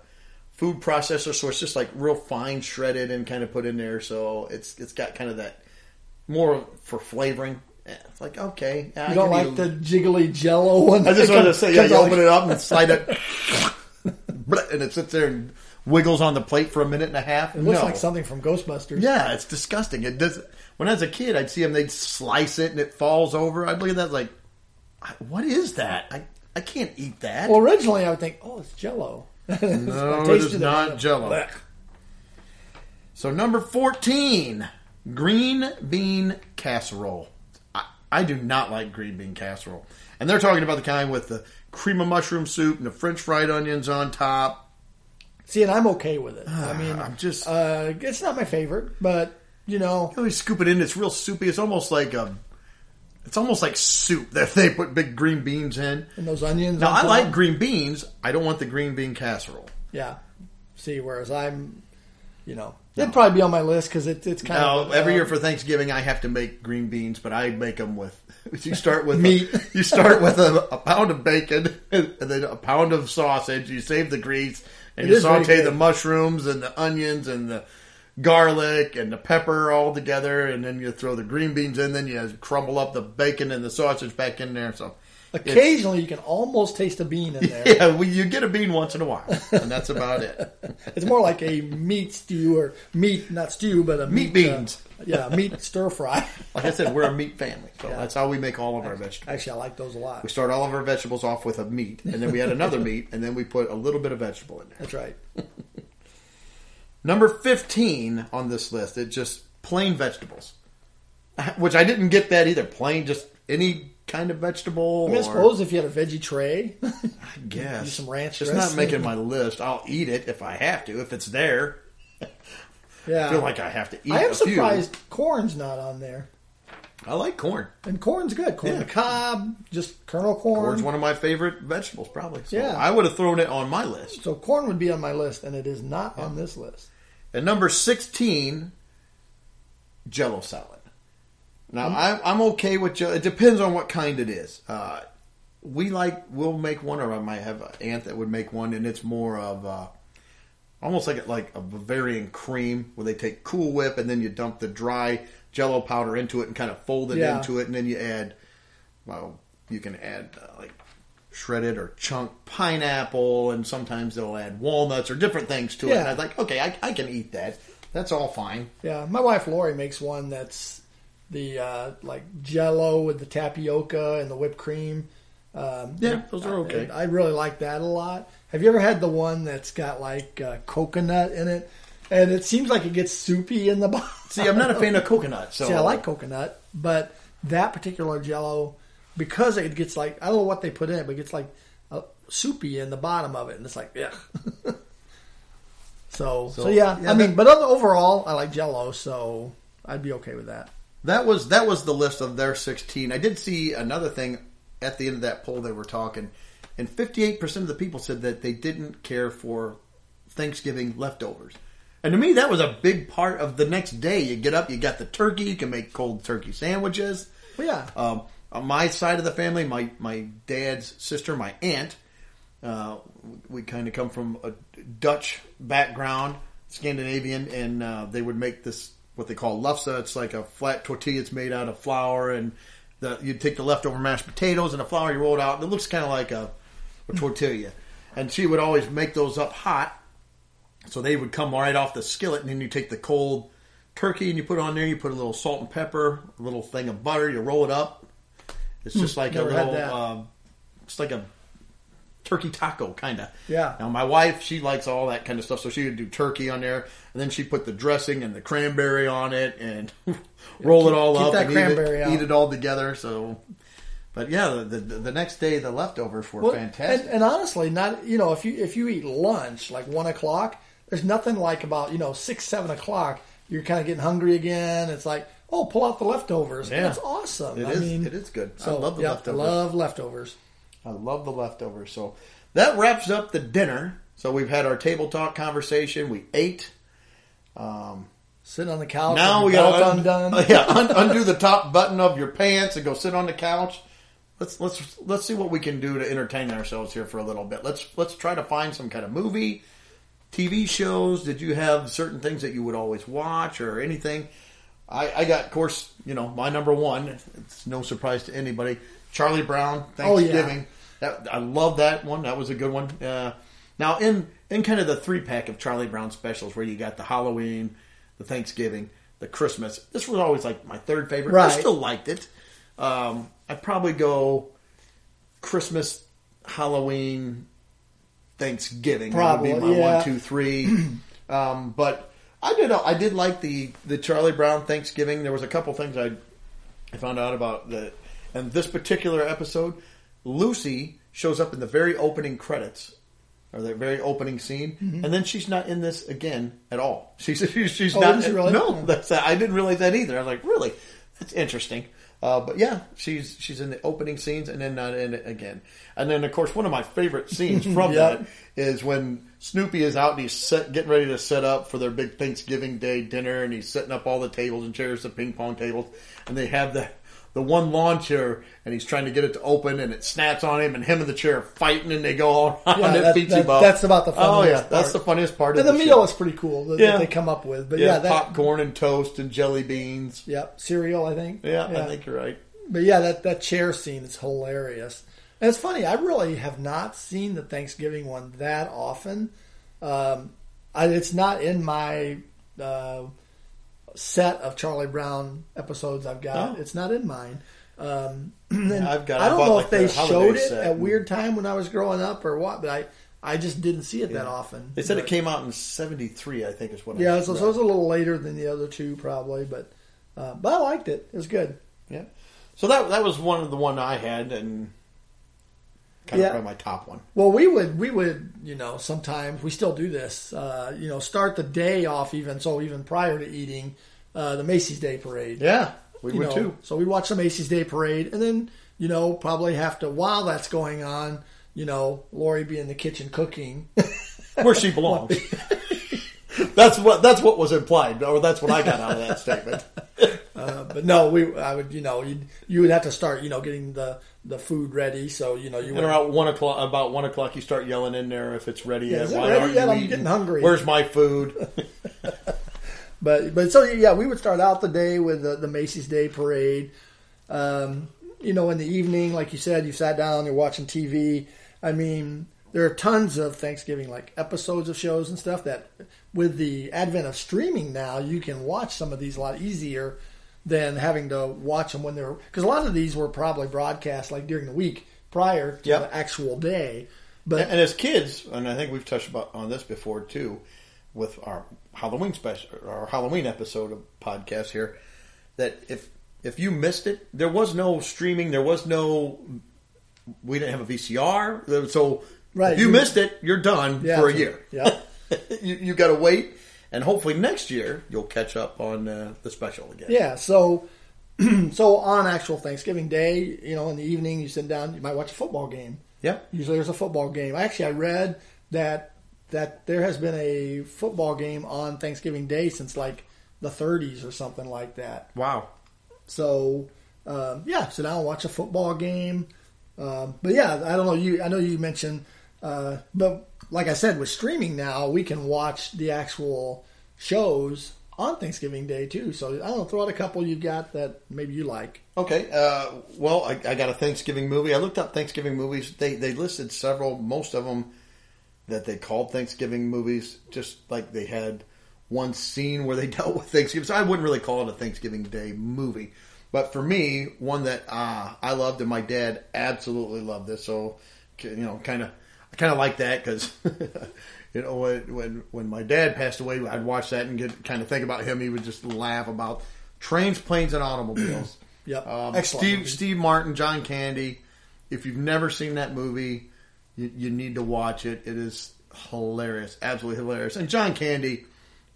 food processor, so it's just like real fine shredded and kind of put in there. So it's it's got kind of that more for flavoring. Eh, It's like okay, I You don't like a- the jiggly Jello one. I just wanted to say, yeah, you open like- it up and slide it, and it sits there and wiggles on the plate for a minute and a half. It looks No. like something from Ghostbusters. Yeah, it's disgusting. It does. When I was a kid, I'd see them. They'd slice it and it falls over. I'd look at that like, what is that? I I can't eat that. Well, originally I would think, oh, it's Jello. No, it is not Jell-O. Blech. So number fourteen, green bean casserole. I, I do not like green bean casserole, and they're talking about the kind with the cream of mushroom soup and the French fried onions on top. See, and I'm okay with it. I mean, I'm just- uh, it's not my favorite, but you know, You you scoop it in. It's real soupy. It's almost like a. It's almost like soup that they put big green beans in. and those onions. Now I top. like green beans. I don't want the green bean casserole. Yeah. See, whereas I'm, you know, it'd probably be on my list because it, it's kind Now of every uh, year for Thanksgiving, I have to make green beans, but I make them with. You start with Meat. A, you start with a, a pound of bacon and then a pound of sausage. You save the grease and It you saute the mushrooms and the onions and the garlic and the pepper all together, and then you throw the green beans in. Then you crumble up the bacon and the sausage back in there. So Occasionally, you can almost taste a bean in there. yeah, well, you get a bean once in a while, and that's about it. It's more like a meat stew or meat, not stew, but a Meat meat, uh, beans. Yeah, meat stir fry. Like I said, we're a meat family, so Yeah. that's how we make all of our vegetables. Actually, I like those a lot. We start all of our vegetables off with a meat, and then we add another meat, and then we put a little bit of vegetable in there. That's right. Number 15 on this list, it's just plain vegetables. Which I didn't get that either. Plain, just any kind of vegetable. I mean, I suppose if you had a veggie tray, I guess. some ranch It's not making my list. I'll eat it if I have to, if it's there. Yeah. I feel like I have to eat I am a few. surprised corn's not on there. I like corn. And corn's good. Corn Yeah. the cob, just kernel corn. Corn's one of my favorite vegetables, probably. So Yeah. I would have thrown it on my list. so corn would be on my list, and it is not on this list. At number 16, Jello salad. Now, I, I'm okay with Jello. It depends on what kind it is. Uh, we like, we'll make one, or I might have an aunt that would make one, and it's more of uh, almost like a, like a Bavarian cream, where they take Cool Whip and then you dump the dry Jello powder into it and kind of fold it Yeah. into it, and then you add, well, you can add uh, like shredded or chunk pineapple, and sometimes they'll add walnuts or different things to it. And I'm like, okay, I, I can eat that. That's all fine. Yeah, my wife Lori makes one that's the uh, like Jello with the tapioca and the whipped cream. Um, Yeah, those are okay. I, I really like that a lot. Have you ever had the one that's got like uh, coconut in it? And it seems like it gets soupy in the bottom. See, I'm not a fan of coconut, so See, I like coconut, but that particular Jello, because it gets like I don't know what they put in it, but it gets like uh, soupy in the bottom of it, and it's like yeah. so, so So, yeah, yeah, I mean, that- but other, overall, I like Jello, so I'd be okay with that. That was that was the list of their 16. I did see another thing at the end of that poll they were talking, and 58% of the people said that they didn't care for Thanksgiving leftovers. And to me, that was a big part of the next day. You get up, you got the turkey, you can make cold turkey sandwiches. Well, yeah, Um, on my side of the family, my, my dad's sister, my aunt, uh, we kind of come from a Dutch background, Scandinavian, and uh, they would make this what they call lefse. It's like a flat tortilla. It's made out of flour, and the, you take the leftover mashed potatoes and the flour, you roll it out, and it looks kind of like a, a tortilla. And she would always make those up hot, so they would come right off the skillet, and then you take the cold turkey and you put it on there. You put a little salt and pepper, a little thing of butter. You roll it up. It's just like a had little, that. um, it's like a turkey taco kind of. Yeah. Now my wife, she likes all that kind of stuff, so she would do turkey on there, and then she put the dressing and the cranberry on it, and roll keep- it all keep up that and cranberry eat it, out. eat it all together. So, but yeah, the, the the next day the leftovers were Well, fantastic. And, and honestly, not you know if you if you eat lunch like one o'clock, there's nothing like about you know six seven o'clock. You're kind of getting hungry again. It's like oh, pull out the leftovers. Yeah. That's awesome. It I is- mean, it is good. I love the yeah, leftovers. Love leftovers. I love the leftovers. So that wraps up the dinner. So we've had our table talk conversation. We ate. Um, Sitting on the couch. Now we got undone. yeah, un- undo the top button of your pants and go sit on the couch. Let's let's let's see what we can do to entertain ourselves here for a little bit. Let's let's try to find some kind of movie, TV shows. Did you have certain things that you would always watch or anything? I, I got, of course, you know, my number one. It's no surprise to anybody. Charlie Brown, Oh, yeah. Thanksgiving. That I love that one. That was a good one. Uh, Now, in in kind of the three pack of Charlie Brown specials, where you got the Halloween, the Thanksgiving, the Christmas, this was always like my third favorite. I still liked it. Um, I'd probably go Christmas, Halloween, Thanksgiving. That would be Probably, my yeah. one, two, three. um, but I did I did like the the Charlie Brown Thanksgiving. There was a couple things I I found out about the and this particular episode. Lucy shows up in the very opening credits. Or the very opening scene, and then she's not in this again at all. She's she's, she's Oh, not. she really? No, that's I didn't realize that either. I was like, really, that's interesting. Uh, but yeah, she's she's in the opening scenes and then not in it again. And then of course one of my favorite scenes from Yep. that is when Snoopy is out and he's set, getting ready to set up for their big Thanksgiving Day dinner, and he's setting up all the tables and chairs, the ping pong tables, and they have the the one lawn chair, and he's trying to get it to open, and it snaps on him, and him and the chair are fighting, and they go all around. Yeah, that- that- that's about the funniest. Oh yeah, funniest that's part. the funniest part And of the the meal show. is pretty cool that, Yeah. that they come up with. But yeah, yeah, that, popcorn and toast and jelly beans. Yep, cereal. I think. Yeah, I think you're right. But yeah, that that chair scene is hilarious. And it's funny. I really have not seen the Thanksgiving one that often. Um, I, it's not in my uh, set of Charlie Brown episodes I've got. Oh. It's not in mine. Um, and I've got- I I don't bought, know like, if they the showed it set at and- weird time when I was growing up or what, but I I just didn't see it that often. They said But- it came out in '73, I think is what. I Yeah, so, so it was a little later than the other two probably, but uh, but I liked it. It was good. Yeah. So that that was one of the one I had and kind Yeah. of probably my top one. Well, we would we would you know sometimes we still do this. Uh, you know, start the day off even so even prior to eating uh, the Macy's Day Parade. Yeah, we you would know, too. So we watch the Macy's Day Parade, and then you know probably have to while that's going on. You know, Lori be in the kitchen cooking. Where she belongs. that's what that's what was implied, or that's what I got out of that statement. Uh, but no, we I would you know you you would have to start you know getting the the food ready. So you know you And around one o'clock, about one o'clock, you start yelling in there if it's ready Yeah, yet. is it Why ready yet? you I'm eating? getting hungry. Where's my food? But but so yeah, we would start out the day with the, the Macy's Day Parade. Um, you know, in the evening, like you said, you sat down, you're watching TV. I mean, there are tons of Thanksgiving like episodes of shows and stuff that, with the advent of streaming now, you can watch some of these a lot easier than having to watch them when they're because a lot of these were probably broadcast like during the week prior to Yep. the actual day. But and as kids, and I think we've touched about on this before too, with our Halloween special, our Halloween episode of podcast here, that if if you missed it, there was no streaming, there was no, we didn't have a VCR, so Right, if you you- missed it, you're done Yeah, for a year. yeah. you you got to wait, and hopefully next year you'll catch up on uh, the special again. Yeah, so so on actual Thanksgiving Day, you know, in the evening, you sit down, you might watch a football game. yeah. Usually, there's a football game. Actually, I read that that there has been a football game on Thanksgiving Day since like the 30s or something like that. Wow. So um, yeah, sit down and watch a football game. Um, but yeah, I don't know. You, I know you mentioned, uh, but like I said, with streaming now, we can watch the actual shows on Thanksgiving Day too. So I don't know. Throw out a couple you've got that maybe you like. Okay. Uh, well, I, I got a Thanksgiving movie. I looked up Thanksgiving movies. They they listed several, most of them that they called Thanksgiving movies. Just like they had one scene where they dealt with Thanksgiving. So I wouldn't really call it a Thanksgiving Day movie. But for me, one that uh, I loved and my dad absolutely loved this. So you know, kind of I kind of like that because. You know, when, when when my dad passed away, I'd watch that and get kind of think about him. He would just laugh about trains, planes, and automobiles. Yep. Um, Excellent Steve movie. Steve Martin, John Candy. If you've never seen that movie, you, you need to watch it. It is hilarious, absolutely hilarious. And John Candy,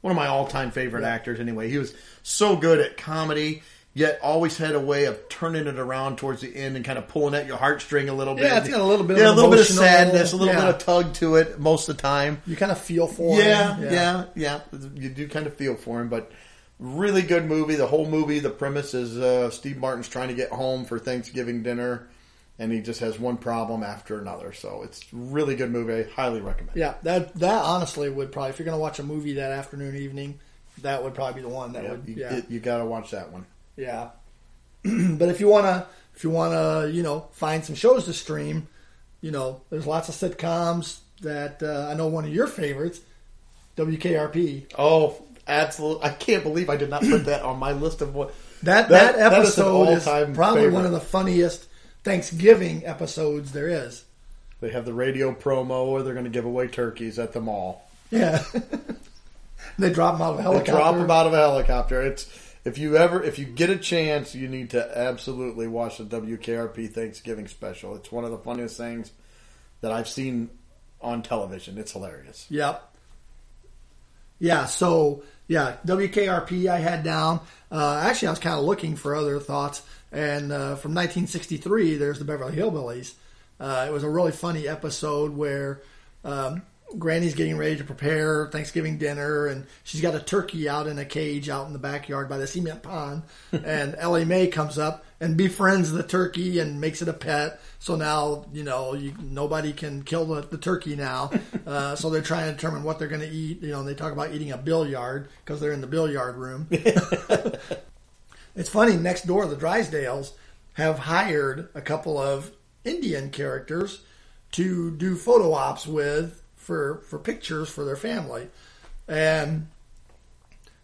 one of my all time favorite actors. Anyway, he was so good at comedy. Yet always had a way of turning it around towards the end and kind of pulling at your heartstring a little bit. Yeah, it's got a little bit yeah, of a little bit of sadness, a little yeah. bit of tug to it most of the time. You kind of feel for Yeah, him. yeah, yeah, yeah. You do kind of feel for him, but really good movie. The whole movie, the premise is uh, Steve Martin's trying to get home for Thanksgiving dinner, and he just has one problem after another. So it's really good movie. I highly recommend. Yeah, that that honestly would probably if you're going to watch a movie that afternoon evening, that would probably be the one that Yeah, would. you, Yeah, you got to watch that one. Yeah. but if you wanna, if you wanna, you know, find some shows to stream, you know, there's lots of sitcoms. that uh, I know one of your favorites, WKRP. Oh, absolutely! I can't believe I did not put that on my list of what That That- that, that is episode is, probably favorite. one of the funniest Thanksgiving episodes there is. they have the radio promo where they're going to give away turkeys at the mall. Yeah. they drop them out of a They helicopter. drop them out of a helicopter. It's if you ever if you get a chance, you need to absolutely watch the WKRP Thanksgiving special. It's one of the funniest things that I've seen on television. It's hilarious. Yep. Yeah, so yeah, WKRP I had down. Uh, actually, I was kind of looking for other thoughts, and uh, from 1963, there's the Beverly Hillbillies. Uh, it was a really funny episode where um, Granny's getting ready to prepare Thanksgiving dinner, and she's got a turkey out in a cage out in the backyard by the cement pond. and Ellie Mae comes up and befriends the turkey and makes it a pet. So now you know you, nobody can kill the, the turkey now. Uh, so they're trying to determine what they're going to eat. You know, and they talk about eating a billiard because they're in the billiard room. It's funny, next door, the Drysdales have hired a couple of Indian characters to do photo ops with for, for pictures for their family. And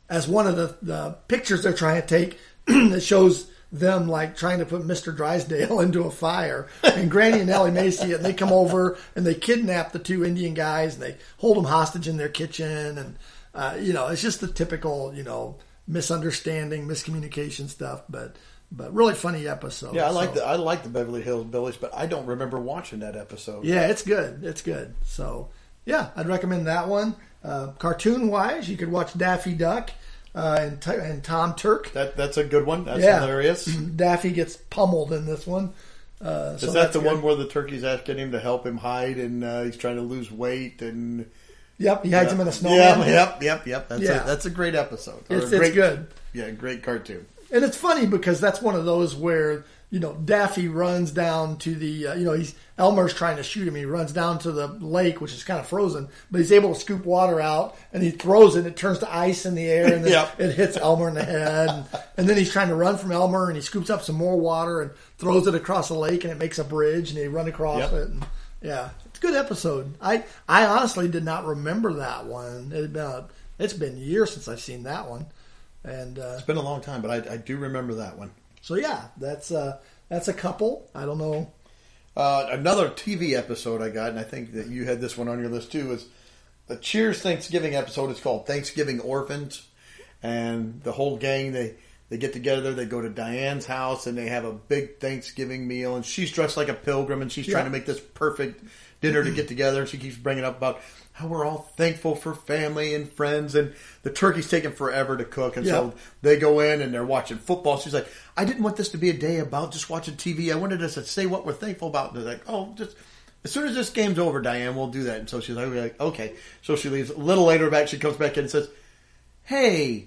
as one of the, the pictures they're trying to take, it shows them like trying to put Mr. Drysdale into a fire. And Granny and Ellie Mae see it, and they come over and they kidnap the two Indian guys and they hold them hostage in their kitchen. And, uh, you know, it's just the typical, you know, misunderstanding, miscommunication stuff, but but really funny episode. Yeah, I like So- the I like the Beverly Hills Billies, but I don't remember watching that episode. Yeah, it's good. It's good. So yeah, I'd recommend that one. Uh, cartoon wise, you could watch Daffy Duck uh, and, T- and Tom Turk. That that's a good one. That's Yeah. hilarious. Daffy gets pummeled in this one. Uh, so Is that that's the good. one where the turkey's asking him to help him hide and uh, he's trying to lose weight and Yep, he hides him in a Yeah, snowman. yep, yep, yep. That's Yeah. a, that's a great episode. It's, a it's good. Yeah, great cartoon. And it's funny because that's one of those where you know Daffy runs down to the uh, you know he's Elmer's trying to shoot him. He runs down to the lake, which is kind of frozen, but he's able to scoop water out and he throws it. and It turns to ice in the air, and then Yep. it hits Elmer in the head. And, and then he's trying to run from Elmer, and he scoops up some more water and throws it across the lake, and it makes a bridge, and they run across Yep. it. And, yeah, it's a good episode. I I honestly did not remember that one. It had been a, it's been years since I've seen that one, and. Uh, It's been a long time, but I, I do remember that one. So yeah, that's uh, that's a couple. I don't know. Uh, another TV episode I got, and I think that you had this one on your list too, is the Cheers Thanksgiving episode. It's called Thanksgiving Orphans, and the whole gang they they get together. They go to Diane's house and they have a big Thanksgiving meal. And she's dressed like a pilgrim, and she's trying to make this perfect dinner to get together. And she keeps bringing up about how we're all thankful for family and friends, and the turkey's taking forever to cook. And so they go in and they're watching football. She's like, I didn't want this to be a day about just watching TV. I wanted us to say what we're thankful about. And they're like, oh, just as soon as this game's over, Diane, we'll do that. And so she's like, like, okay. So she leaves. A little later back, she comes back in and says, hey,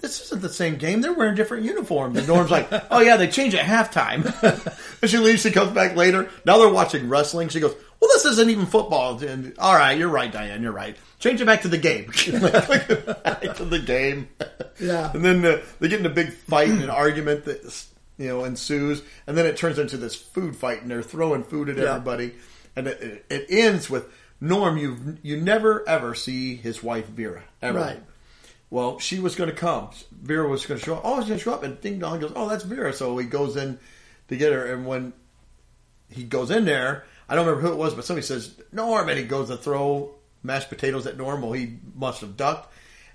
this isn't the same game. They're wearing different uniforms. And Norm's like, oh yeah, they change at halftime. and she leaves. She comes back later. Now they're watching wrestling. She goes, well, this isn't even football. And all right, you're right, Diane. You're right. Change it back to the game. back to the game. Yeah. And then uh, they get in a big fight and an argument that you know ensues, and then it turns into this food fight, and they're throwing food at Yeah. everybody, and it, it, it ends with Norm. You you never ever see his wife Vera ever. Right. Well, she was going to come. Vera was going to show up. Oh, she's going to show up, and Ding Dong goes, "Oh, that's Vera." So he goes in to get her, and when he goes in there, I don't remember who it was, but somebody says Norm, and he goes to throw mashed potatoes at Norm. Well, he must have ducked,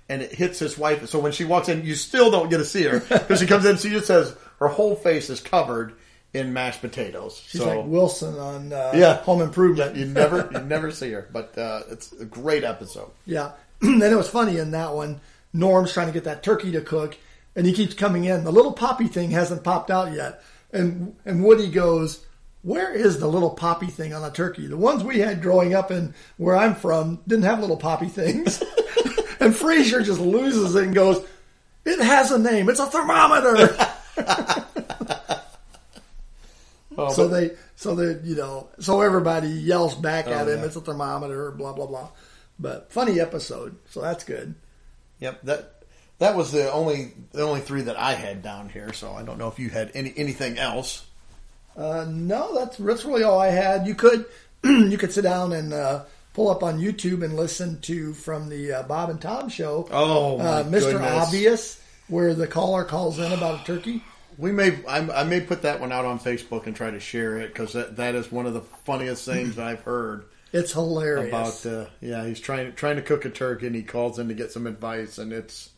and it hits his wife. So when she walks in, you still don't get to see her because she comes in. She just says her whole face is covered in mashed potatoes. She's so like Wilson on uh, Yeah. Home Improvement. you never you never see her, but uh, it's a great episode. Yeah. and it was funny in that one. Norm's trying to get that turkey to cook, and he keeps coming in. The little poppy thing hasn't popped out yet, and and Woody goes, "Where is the little poppy thing on a turkey? The ones we had growing up in where I'm from didn't have little poppy things." and Frasier just loses it and goes, "It has a name. It's a thermometer." Oh, so but- they, so they, you know, so everybody yells back at Oh, him. yeah. It's a thermometer. Blah blah blah. But funny episode. So that's good. Yep that that was the only the only three that I had down here. So I don't know if you had any anything else. Uh, no, that's that's really all I had. You could you could sit down and uh, pull up on YouTube and listen to from the uh, Bob and Tom show. Oh, uh, Mr. goodness. Obvious, where the caller calls in about a turkey. We may I, I may put that one out on Facebook and try to share it because that, that is one of the funniest things I've heard It's hilarious. about. Uh, yeah, he's trying trying to cook a turkey and he calls in to get some advice and it's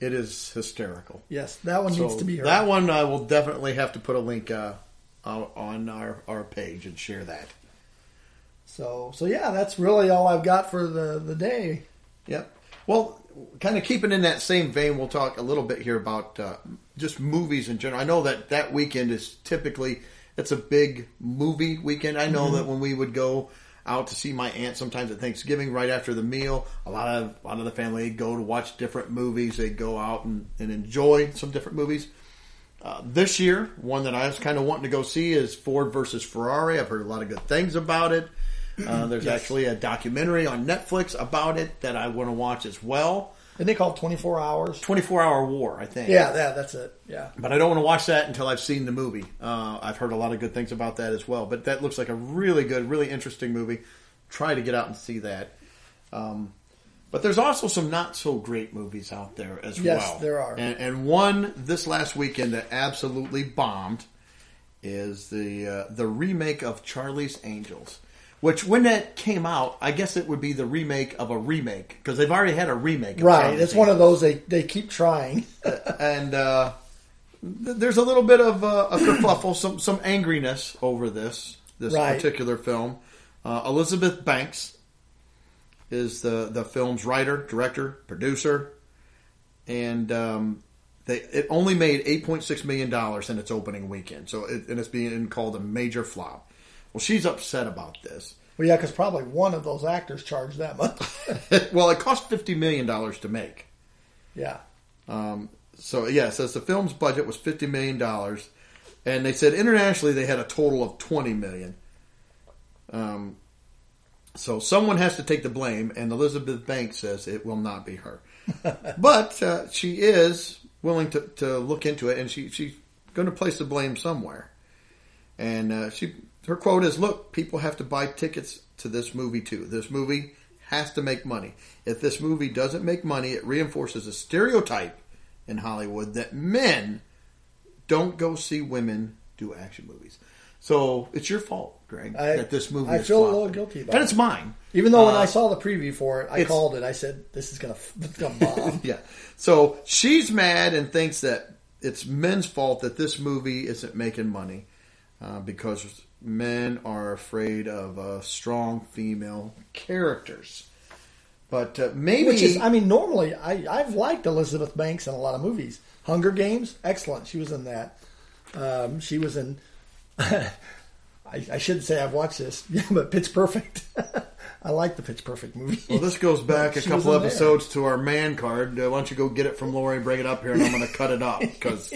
it is hysterical. yes, that one needs to be heard. that one I will definitely have to put a link uh, on our our page and share that. So, so yeah, that's really all I've got for the the day. Yep. Well, kind of keeping in that same vein, we'll talk a little bit here about uh, just movies in general. I know that that weekend is typically it's a big movie weekend. I know that when we would go out to see my aunt sometimes at Thanksgiving right after the meal, a lot of a lot of the family would go to watch different movies. They'd go out and, and enjoy some different movies. Uh, this year, one that I was kind of wanting to go see is Ford versus Ferrari. I've heard a lot of good things about it. Uh, there's actually a documentary on Netflix about it that I want to watch as well. And they call it 24 hours. 24 Hour War, I think. Yeah, yeah, that's it. Yeah. But I don't want to watch that until I've seen the movie. Uh, I've heard a lot of good things about that as well. But that looks like a really good, really interesting movie. Try to get out and see that. Um, but there's also some not so great movies out there as Yes, well. Yes, there are. And, and one this last weekend that absolutely bombed is the uh, the remake of Charlie's Angels. Which, when that came out, I guess it would be the remake of a remake because they've already had a remake. Of Right. Charlie's It's one of those they they keep trying. and uh, th- there's a little bit of uh, a kerfuffle, some some angriness over this this Right. particular film. Uh, Elizabeth Banks is the the film's writer, director, producer, and um, they it only made eight point six million dollars in its opening weekend. So it, and it's being called a major flop. Well, she's upset about this. Well, yeah, because probably one of those actors charged that much. well, it cost fifty million dollars to make. yeah. Um, So yeah, it says the film's budget was fifty million dollars, and they said internationally they had a total of twenty million. Um, so someone has to take the blame, and Elizabeth Banks says it will not be her, but uh, she is willing to, to look into it, and she she's going to place the blame somewhere. And uh, she her quote is, "Look, people have to buy tickets to this movie too. This movie has to make money. If this movie doesn't make money, it reinforces a stereotype in Hollywood that men don't go see women do action movies. So it's your fault, Greg, I- that this movie. I is feel a little guilty about and it. it's mine. Even though when Uh, I saw the preview for it, I called it. I said, "This is gonna, it's gonna bomb." Yeah. So she's mad and thinks that it's men's fault that this movie isn't making money uh, because men are afraid of uh, strong female characters. But uh, maybe Which is, I mean, normally I I've liked Elizabeth Banks in a lot of movies. Hunger Games, excellent. She was in that. Um, she was in. I, I shouldn't say I've watched this, yeah, but Pitch Perfect. I like the Pitch Perfect movie. well, this goes back a couple in there. episodes to our man card. Uh, why don't you go get it from Lori and bring it up here, and I'm going to cut it up because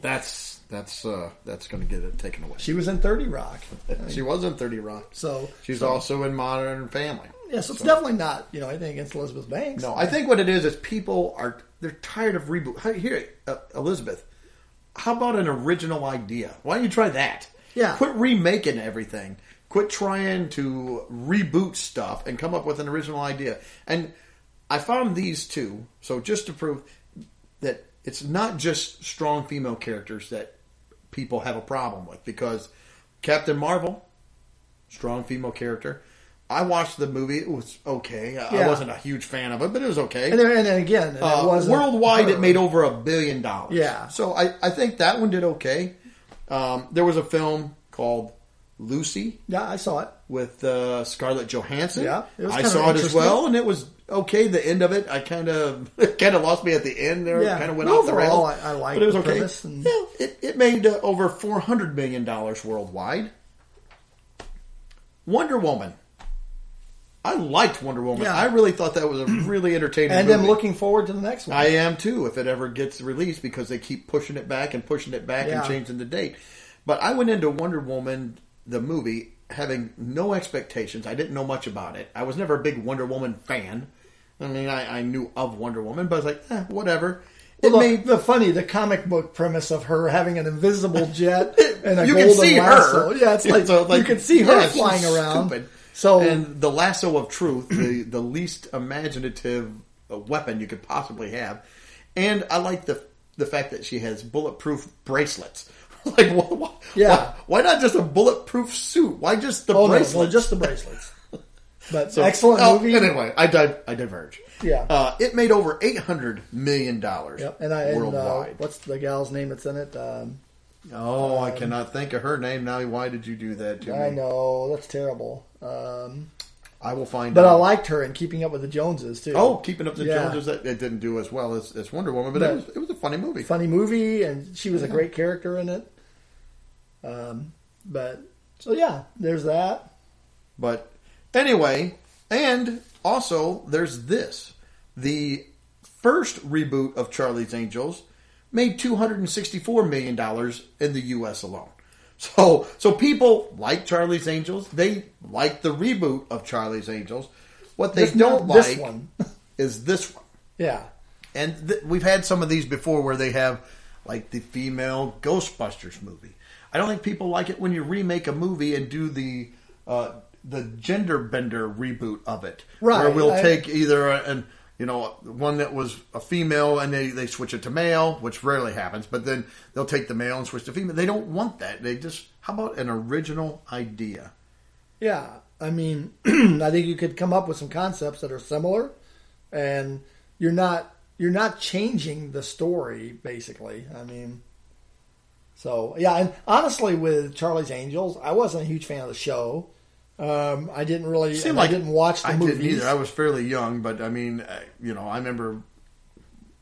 that's that's uh, that's going to get it taken away. She was in Thirty Rock, She was in Thirty Rock. so She's so, also in Modern Family. yeah. So it's definitely not you know anything against Elizabeth Banks. No, I think what it is is people are they're tired of reboot. Hey, Here, uh, Elizabeth, how about an original idea? Why don't you try that? Yeah. Quit remaking everything. Quit trying to reboot stuff and come up with an original idea. And I found these two. So just to prove that it's not just strong female characters that people have a problem with, because Captain Marvel, strong female character. I watched the movie; it was okay. I- I wasn't a huge fan of it, but it was okay. And then, and then again, and Uh, worldwide, her. it made over a billion dollars. Yeah. So I, I think that one did okay. Um, there was a film called Lucy Yeah, I saw it. with uh, Scarlett Johansson. Yeah, it was I saw it as well, and it was okay. The end of it, I kind of kind of lost me at the end there. Yeah. kind of went off the rails. I- I liked but it was okay. and- Yeah, it, it made uh, over four hundred million dollars worldwide. Wonder Woman. I liked Wonder Woman. Yeah. I really thought that was a really entertaining. And movie. I'm looking forward to the next one. I am too, if it ever gets released, because they keep pushing it back and pushing it back Yeah. and changing the date. But I went into Wonder Woman, the movie, having no expectations. I didn't know much about it. I was never a big Wonder Woman fan. I mean, I, I knew of Wonder Woman, but I was like, eh, whatever. It Well, made the funny, the comic book premise of her having an invisible jet and a you can see lasso. her. Yeah, it's like, So, you can see her yeah, flying around. stupid. So- and the lasso of truth, the the least imaginative uh, weapon you could possibly have, and I like the the fact that she has bulletproof bracelets. like, why, why, Yeah. why, why not just a bulletproof suit? Why just the Oh no, bracelets? well, just the bracelets. But So- excellent oh, movie. Anyway, I di- I diverge. Yeah. uh, it made over eight hundred million dollars Yep. And I and, uh, worldwide. what's the gal's name that's in it? Um, oh, I cannot think of her name now. Why did you do that to I me? know that's terrible. Um, I will find but I liked her in Keeping Up with the Joneses too. Oh, keeping up with the Yeah. Joneses. That it didn't do as well as, as Wonder Woman, but, But- it was it was a funny movie. funny movie, and she was a great character in it. Um, but so yeah, there's that. But anyway, and also there's this: the first reboot of Charlie's Angels made two hundred and sixty-four million dollars in the U.S. alone. So, so people like Charlie's Angels. They like the reboot of Charlie's Angels. What they Just don't not this like one. is this one. Yeah, And th- we've had some of these before where they have like the female Ghostbusters movie. I don't think people like it when you remake a movie and do the uh, the gender bender reboot of it, Right, Where we'll I- take either a, an you know one that was a female and they they switch it to male, which rarely happens. But then they'll take the male and switch to female. They don't want that. They just how about an original idea? yeah. I mean, I think you could come up with some concepts that are similar, and you're not you're not changing the story basically. I mean, so yeah. And honestly, with Charlie's Angels, I wasn't a huge fan of the show. Um, I didn't really. Seemed like I didn't watch the I movies. didn't either. I was fairly young, but I mean, uh, you know, I remember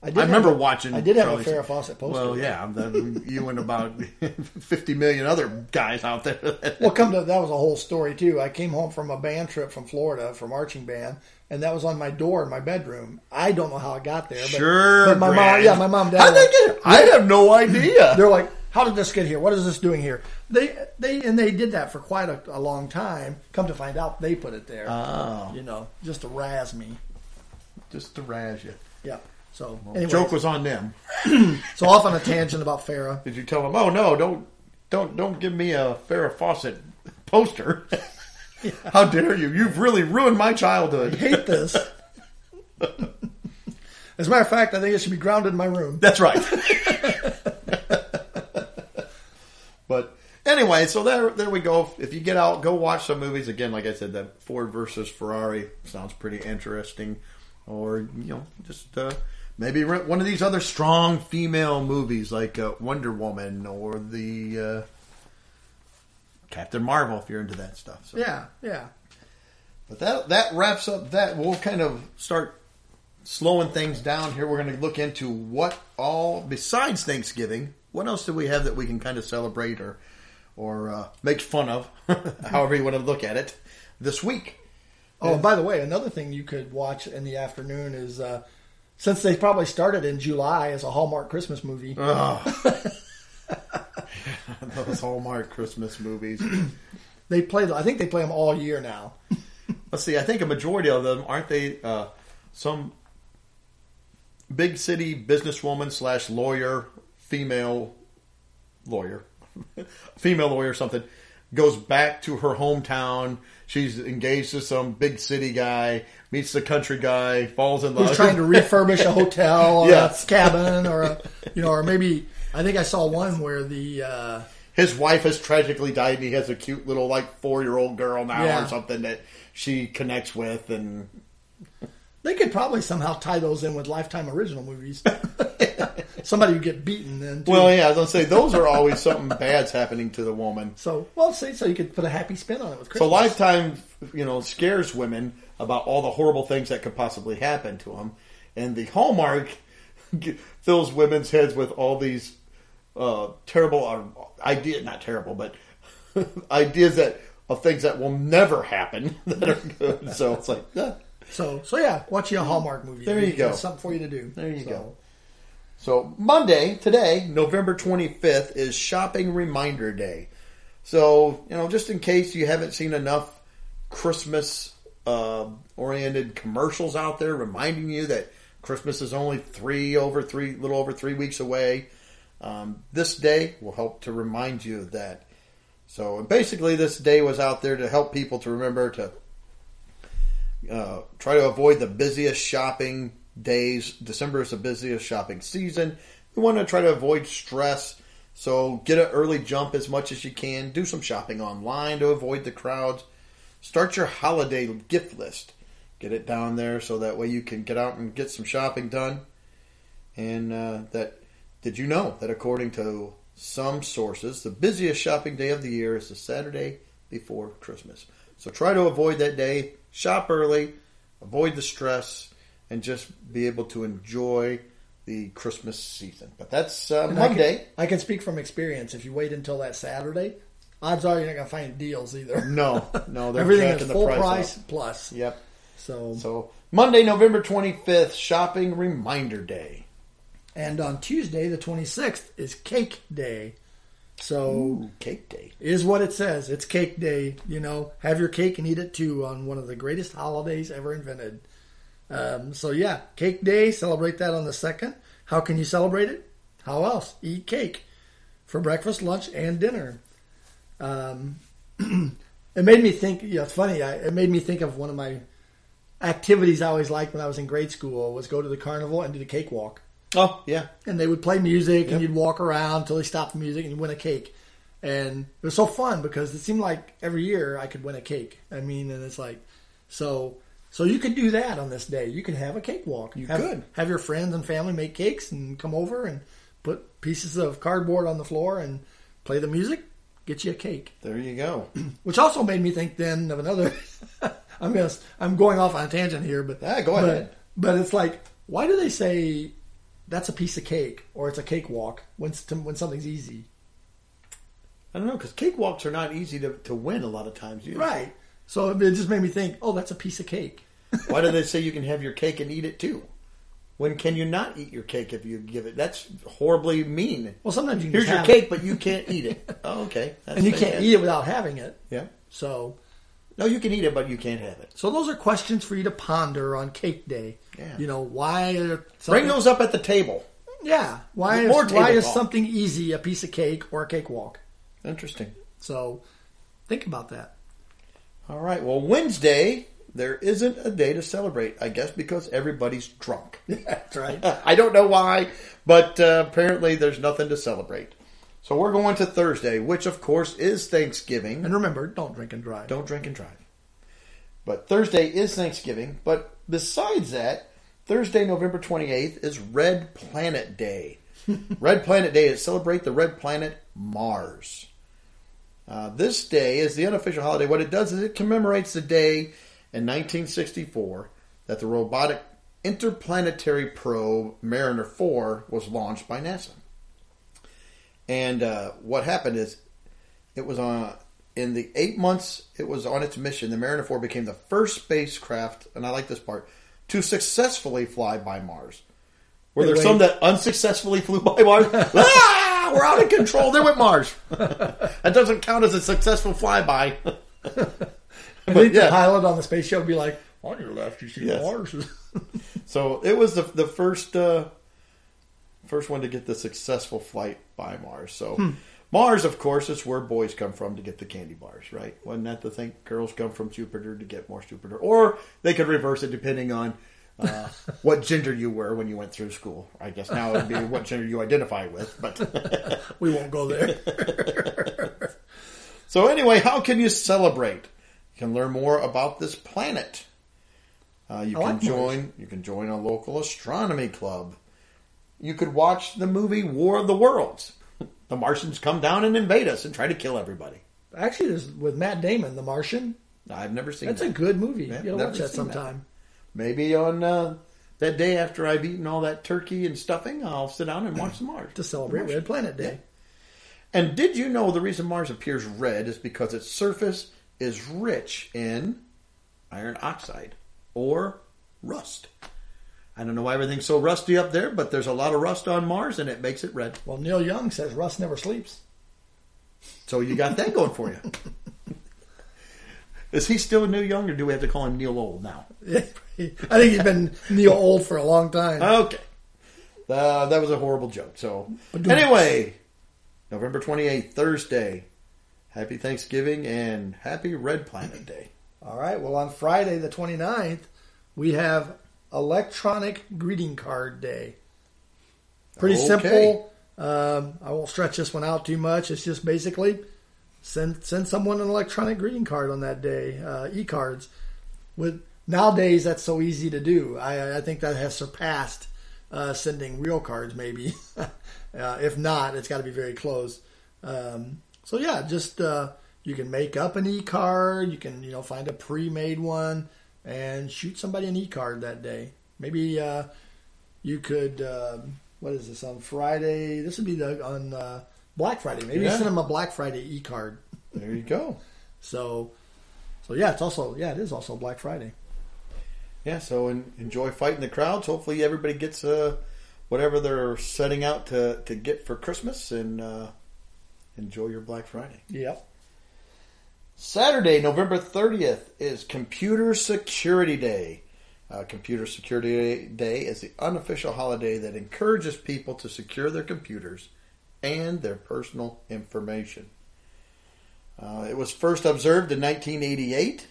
I, did I remember a- watching. I did have Charlie's- a Farrah Fawcett poster. Well, yeah, then you and about fifty million other guys out there. Well, come to that was a whole story too. I came home from a band trip from Florida for marching band, and that was on my door in my bedroom. I don't know how it got there. But, sure, but my mom, yeah, my mom, dad. How'd were they get it? I have no idea. They're like, "How did this get here? What is this doing here?" They they and they did that for quite a, a long time. Come to find out, they put it there. Oh, you know, just to razz me. just to razz you. Yeah. So The anyway, joke was on them. so off on a tangent about Farrah. Did you tell them? Oh no, don't don't don't give me a Farrah Fawcett poster. How dare you? You've really ruined my childhood. Hate this. As a matter of fact, I think it should be grounded in my room. That's right. but anyway, so there there we go. If you get out, go watch some movies. Again, like I said, that Ford versus Ferrari sounds pretty interesting. Or you know, just uh, maybe rent one of these other strong female movies like uh, Wonder Woman or the uh, Captain Marvel if you're into that stuff. So. Yeah, yeah. But that that wraps up that. We'll kind of start slowing things down here. We're going to look into what all besides Thanksgiving. What else do we have that we can kind of celebrate or or uh, make fun of, however you want to look at it, this week? Oh, and by the way, another thing you could watch in the afternoon is uh, since they probably started in July as a Hallmark Christmas movie. Oh. Those Hallmark Christmas movies. They play. I think they play them all year now. Let's see. I think a majority of them aren't they uh, some big city businesswoman slash lawyer, female lawyer, female lawyer, or something goes back to her hometown. She's engaged to some big city guy, meets the country guy, falls in love. Who's trying to refurbish a hotel or a cabin or a, you know, or maybe I think I saw one where the uh, His wife has tragically died, and he has a cute little like four year old girl now Yeah. or something that she connects with, and they could probably somehow tie those in with Lifetime original movies. Somebody would get beaten then. Too. well, yeah, I was gonna say those are always something bad's happening to the woman. so well, see, so you could put a happy spin on it with So Lifetime, you know, scares women about all the horrible things that could possibly happen to them, and the Hallmark fills women's heads with all these uh, terrible uh, ideas, not terrible, but ideas that of things that will never happen that are good. So it's like, yeah. So so yeah, watch you a Hallmark movie. There you go. Something for you to do. There you So, go. So Monday, today, November 25th, is Shopping Reminder Day. So, you know, just in case you haven't seen enough Christmas uh, oriented commercials out there reminding you that Christmas is only three over three, little over three weeks away, um, this day will help to remind you of that. So basically, this day was out there to help people to remember to Uh, try to avoid the busiest shopping days. December is the busiest shopping season. We want to try to avoid stress. So get an early jump as much as you can. Do some shopping online to avoid the crowds. Start your holiday gift list. Get it down there so that way you can get out and get some shopping done. And uh, that did you know that according to some sources, the busiest shopping day of the year is the Saturday before Christmas. So try to avoid that day. Shop early, avoid the stress, and just be able to enjoy the Christmas season. But that's uh, And I Monday. can, I can speak from experience. If you wait until that Saturday, odds are you're not going to find deals either. No, no, they're Everything is the full price price, plus. Yep. So, So Monday, November twenty fifth, shopping reminder day. and on Tuesday, the 26th, is Cake Day. So Ooh, cake day. is what it says. It's Cake Day. You know, have your cake and eat it too on one of the greatest holidays ever invented. Um, so yeah, Cake Day. Celebrate that on the second. How can you celebrate it? How else? Eat cake for breakfast, lunch, and dinner. Um, it made me think. You know, it's funny. I, it made me think of one of my activities I always liked when I was in grade school was go to the carnival and do the cakewalk Oh yeah, and they would play music Yep. and you'd walk around until they stopped the music and you win a cake. And it was so fun because it seemed like every year I could win a cake. I mean, and it's like, so, so you could do that on this day. You could have a cakewalk. You have, could. have your friends and family make cakes and come over and put pieces of cardboard on the floor and play the music, get you a cake. there you go. Which also made me think then of another. I'm gonna, I'm going off on a tangent here, but Ah, go ahead. But it's like, why do they say that's a piece of cake or it's a cakewalk when when something's easy? I don't know because cakewalks are not easy to, to win a lot of times. Either. Right. So it just made me think, oh, that's a piece of cake. Why do they say you can have your cake and eat it too? When can you not eat your cake if you give it? That's horribly mean. Well, sometimes you can Here's your cake, it, but you can't eat it. Oh, okay. That's and you can't eat it without having it. Yeah. So, No, you can eat it, but you can't have it. so those are questions for you to ponder on Cake Day. Yeah. You know, why? Bring those up at the table. Yeah. Why is, why table is something easy a piece of cake or a cakewalk? Interesting. So, think about that. All right. Well, Wednesday there isn't a day to celebrate. I guess because everybody's drunk. That's right. I don't know why, but uh, apparently there's nothing to celebrate. So we're going to Thursday, which of course is Thanksgiving. And remember, don't drink and drive. Don't drink and drive. But Thursday is Thanksgiving. But besides that, Thursday, November 28th is Red Planet Day. Red Planet Day is celebrate the red planet Mars. Uh, this day is the unofficial holiday. What it does is it commemorates the day in 1964 that the robotic interplanetary probe Mariner 4 was launched by NASA. And uh, what happened is it was on in the eight months it was on its mission. The Mariner 4 became the first spacecraft, and I like this part, to successfully fly by Mars. Were there some that unsuccessfully flew by Mars? ah, we're out of control. There went Mars. that doesn't count as a successful flyby. I think the pilot on the space shuttle would be like, on your left, you see Yes. Mars. so it was the the first uh, first one to get the successful flight by Mars. So Hmm. Mars, of course, is where boys come from to get the candy bars, right? Wasn't that the thing? Girls come from Jupiter to get more Jupiter, or they could reverse it depending on uh, what gender you were when you went through school. I guess now it would be what gender you identify with, but. we won't go there. So anyway, how can you celebrate? You can learn more about this planet. Uh, you I can like join. You can join a local astronomy club. You could watch the movie War of the Worlds. The Martians come down and invade us and try to kill everybody. Actually, there's with Matt Damon, The Martian. I've never seen That's that. a good movie. Yeah, you gotta watch that sometime. that. Maybe on uh, that day after I've eaten all that turkey and stuffing, I'll sit down and watch the Mars to celebrate Martian. Red Planet Day. And did you know the reason Mars appears red is because its surface is rich in iron oxide or rust? I don't know why everything's so rusty up there, but there's a lot of rust on Mars and it makes it red. Well, Neil Young says rust never sleeps. So you got that going for you. Is he still Neil Young or do we have to call him Neil Old now? I think he's been Neil old for a long time. Okay. Uh, that was a horrible joke. So, anyway, November 28th, Thursday. Happy Thanksgiving and happy Red Planet Day. All right. Well, on Friday the 29th, we have Electronic Greeting Card Day. Pretty Okay. simple. Um, I won't stretch this one out too much. It's just basically send send someone an electronic greeting card on that day. Uh, e-cards. With nowadays, that's so easy to do. I, I think that has surpassed uh, sending real cards. Maybe, uh, if not, it's got to be very close. Um, so yeah, just uh, you can make up an e-card. You can you know find a pre-made one and shoot somebody an e-card that day. Maybe uh, you could. um what is this on Friday? This would be the on Black Friday. Maybe Yeah. send them a Black Friday e-card. There you go. So, so yeah, it's also yeah, it is also Black Friday. Yeah, so en- enjoy fighting the crowds. Hopefully, everybody gets uh, whatever they're setting out to, to get for Christmas and uh, enjoy your Black Friday. Yep. Saturday, November 30th, is Computer Security Day. Uh, Computer Security Day is the unofficial holiday that encourages people to secure their computers and their personal information. Uh, it was first observed in 1988.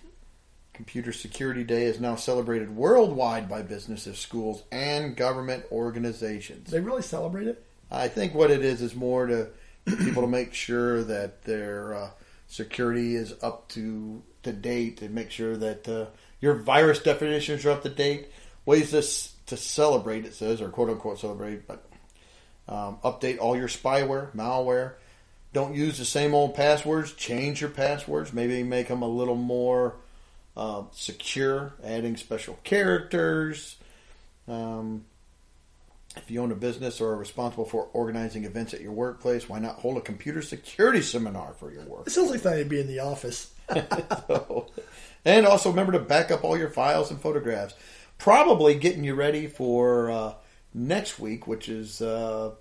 Computer Security Day is now celebrated worldwide by businesses, schools, and government organizations. They really celebrate it. I think what it is is more to people to make sure that their uh, security is up to to date and make sure that uh, your virus definitions are up to date. Ways to to celebrate it says or quote unquote celebrate, but um, update all your spyware, malware. Don't use the same old passwords. Change your passwords. Maybe make them a little more uh, secure. Adding special characters. Um, if you own a business or are responsible for organizing events at your workplace, why not hold a computer security seminar for your work? It sounds like something to be in the office. So- and also remember to back up all your files and photographs. Probably getting you ready for uh, next week, which is uh,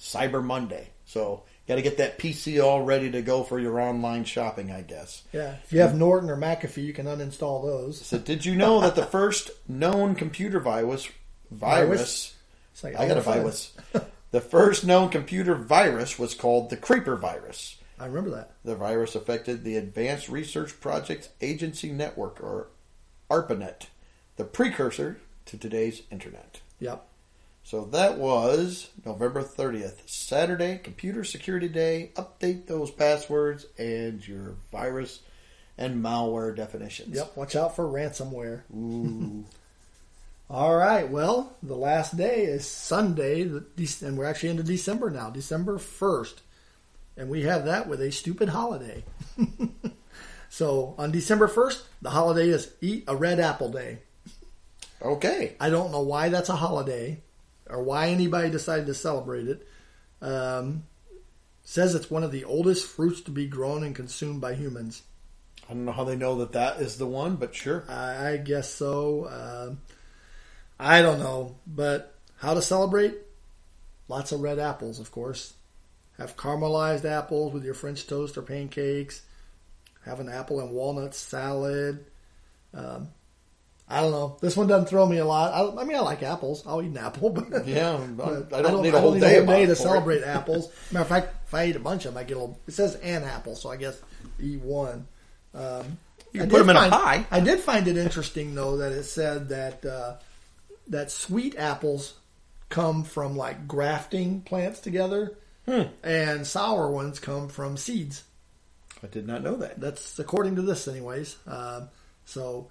Cyber Monday. So got to get that PC all ready to go for your online shopping, I guess. Yeah. If you have Norton or McAfee, you can uninstall those. So did you know that the first known computer virus virus like I got a virus. the first known computer virus was called the Creeper virus. I remember that. The virus affected the Advanced Research Projects Agency Network, or ARPANET, the precursor to today's internet. Yep. So that was November 30th, Saturday, Computer Security Day. Update those passwords and your virus and malware definitions. Yep. Watch out for ransomware. Ooh. All right. Well, the last day is Sunday, and we're actually into December now, December 1st. And we have that with a stupid holiday. so on December 1st, the holiday is Eat a Red Apple Day. okay. I don't know why that's a holiday or why anybody decided to celebrate it. Um, says it's one of the oldest fruits to be grown and consumed by humans. I don't know how they know that that is the one, but sure. I, I guess so. Um, I don't know, but how to celebrate? Lots of red apples, of course. Have caramelized apples with your French toast or pancakes. Have an apple and walnut salad. Um, I don't know. This one doesn't throw me a lot. I, I mean, I like apples. I'll eat an apple, but Yeah, but I don't, i need a whole day, about to it. celebrate apples. Matter of fact, if I eat a bunch of them, I get a little. It says an apple, so I guess eat one. Um, You I can put them in a find- pie. I did find it interesting though that it said that uh, that sweet apples come from like grafting plants together, Hmm. and sour ones come from seeds. I did not know that. That's according to this, anyways. Um, so,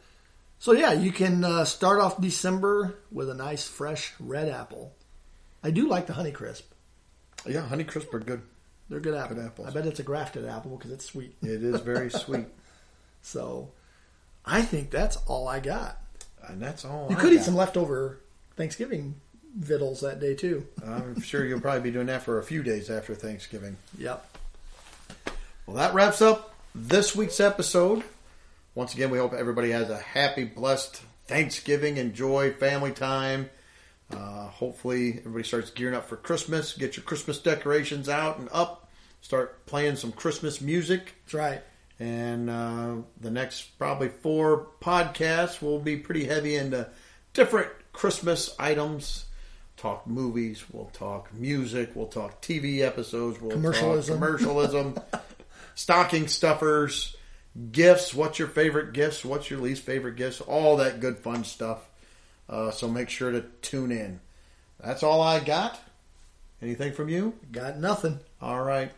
so yeah, you can uh, start off December with a nice fresh red apple. I do like the Honeycrisp. Yeah, Honeycrisp are good. They're good apples. Good apples. I bet it's a grafted apple because it's sweet. It is very sweet, So, I think that's all I got. and that's all. You I could eat some leftover Thanksgiving victuals that day too. I'm sure you'll probably be doing that for a few days after Thanksgiving. Yep. Well, that wraps up this week's episode. Once again, we hope everybody has a happy, blessed Thanksgiving. Enjoy family time. Uh, hopefully, everybody starts gearing up for Christmas. Get your Christmas decorations out and up. Start playing some Christmas music. That's right. And uh, the next probably four podcasts will be pretty heavy into different Christmas items. Talk movies, we'll talk music, we'll talk TV episodes, we'll Commercialism. talk commercialism, stocking stuffers, gifts. What's your favorite gifts? What's your least favorite gifts? All that good fun stuff. Uh, so make sure to tune in. That's all I got. Anything from you? Got nothing. All right.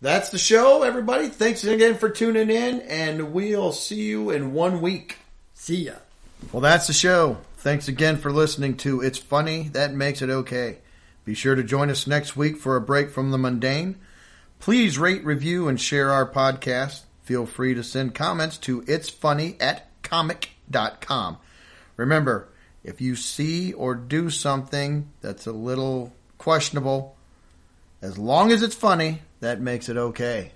That's the show, everybody. Thanks again for tuning in, and we'll see you in one week. See ya. Well, that's the show. Thanks again for listening to It's Funny, That Makes It Okay. Be sure to join us next week for a break from the mundane. Please rate, review, and share our podcast. Feel free to send comments to it's funny at comic.com. Remember, if you see or do something that's a little questionable, as long as it's funny, that makes it okay.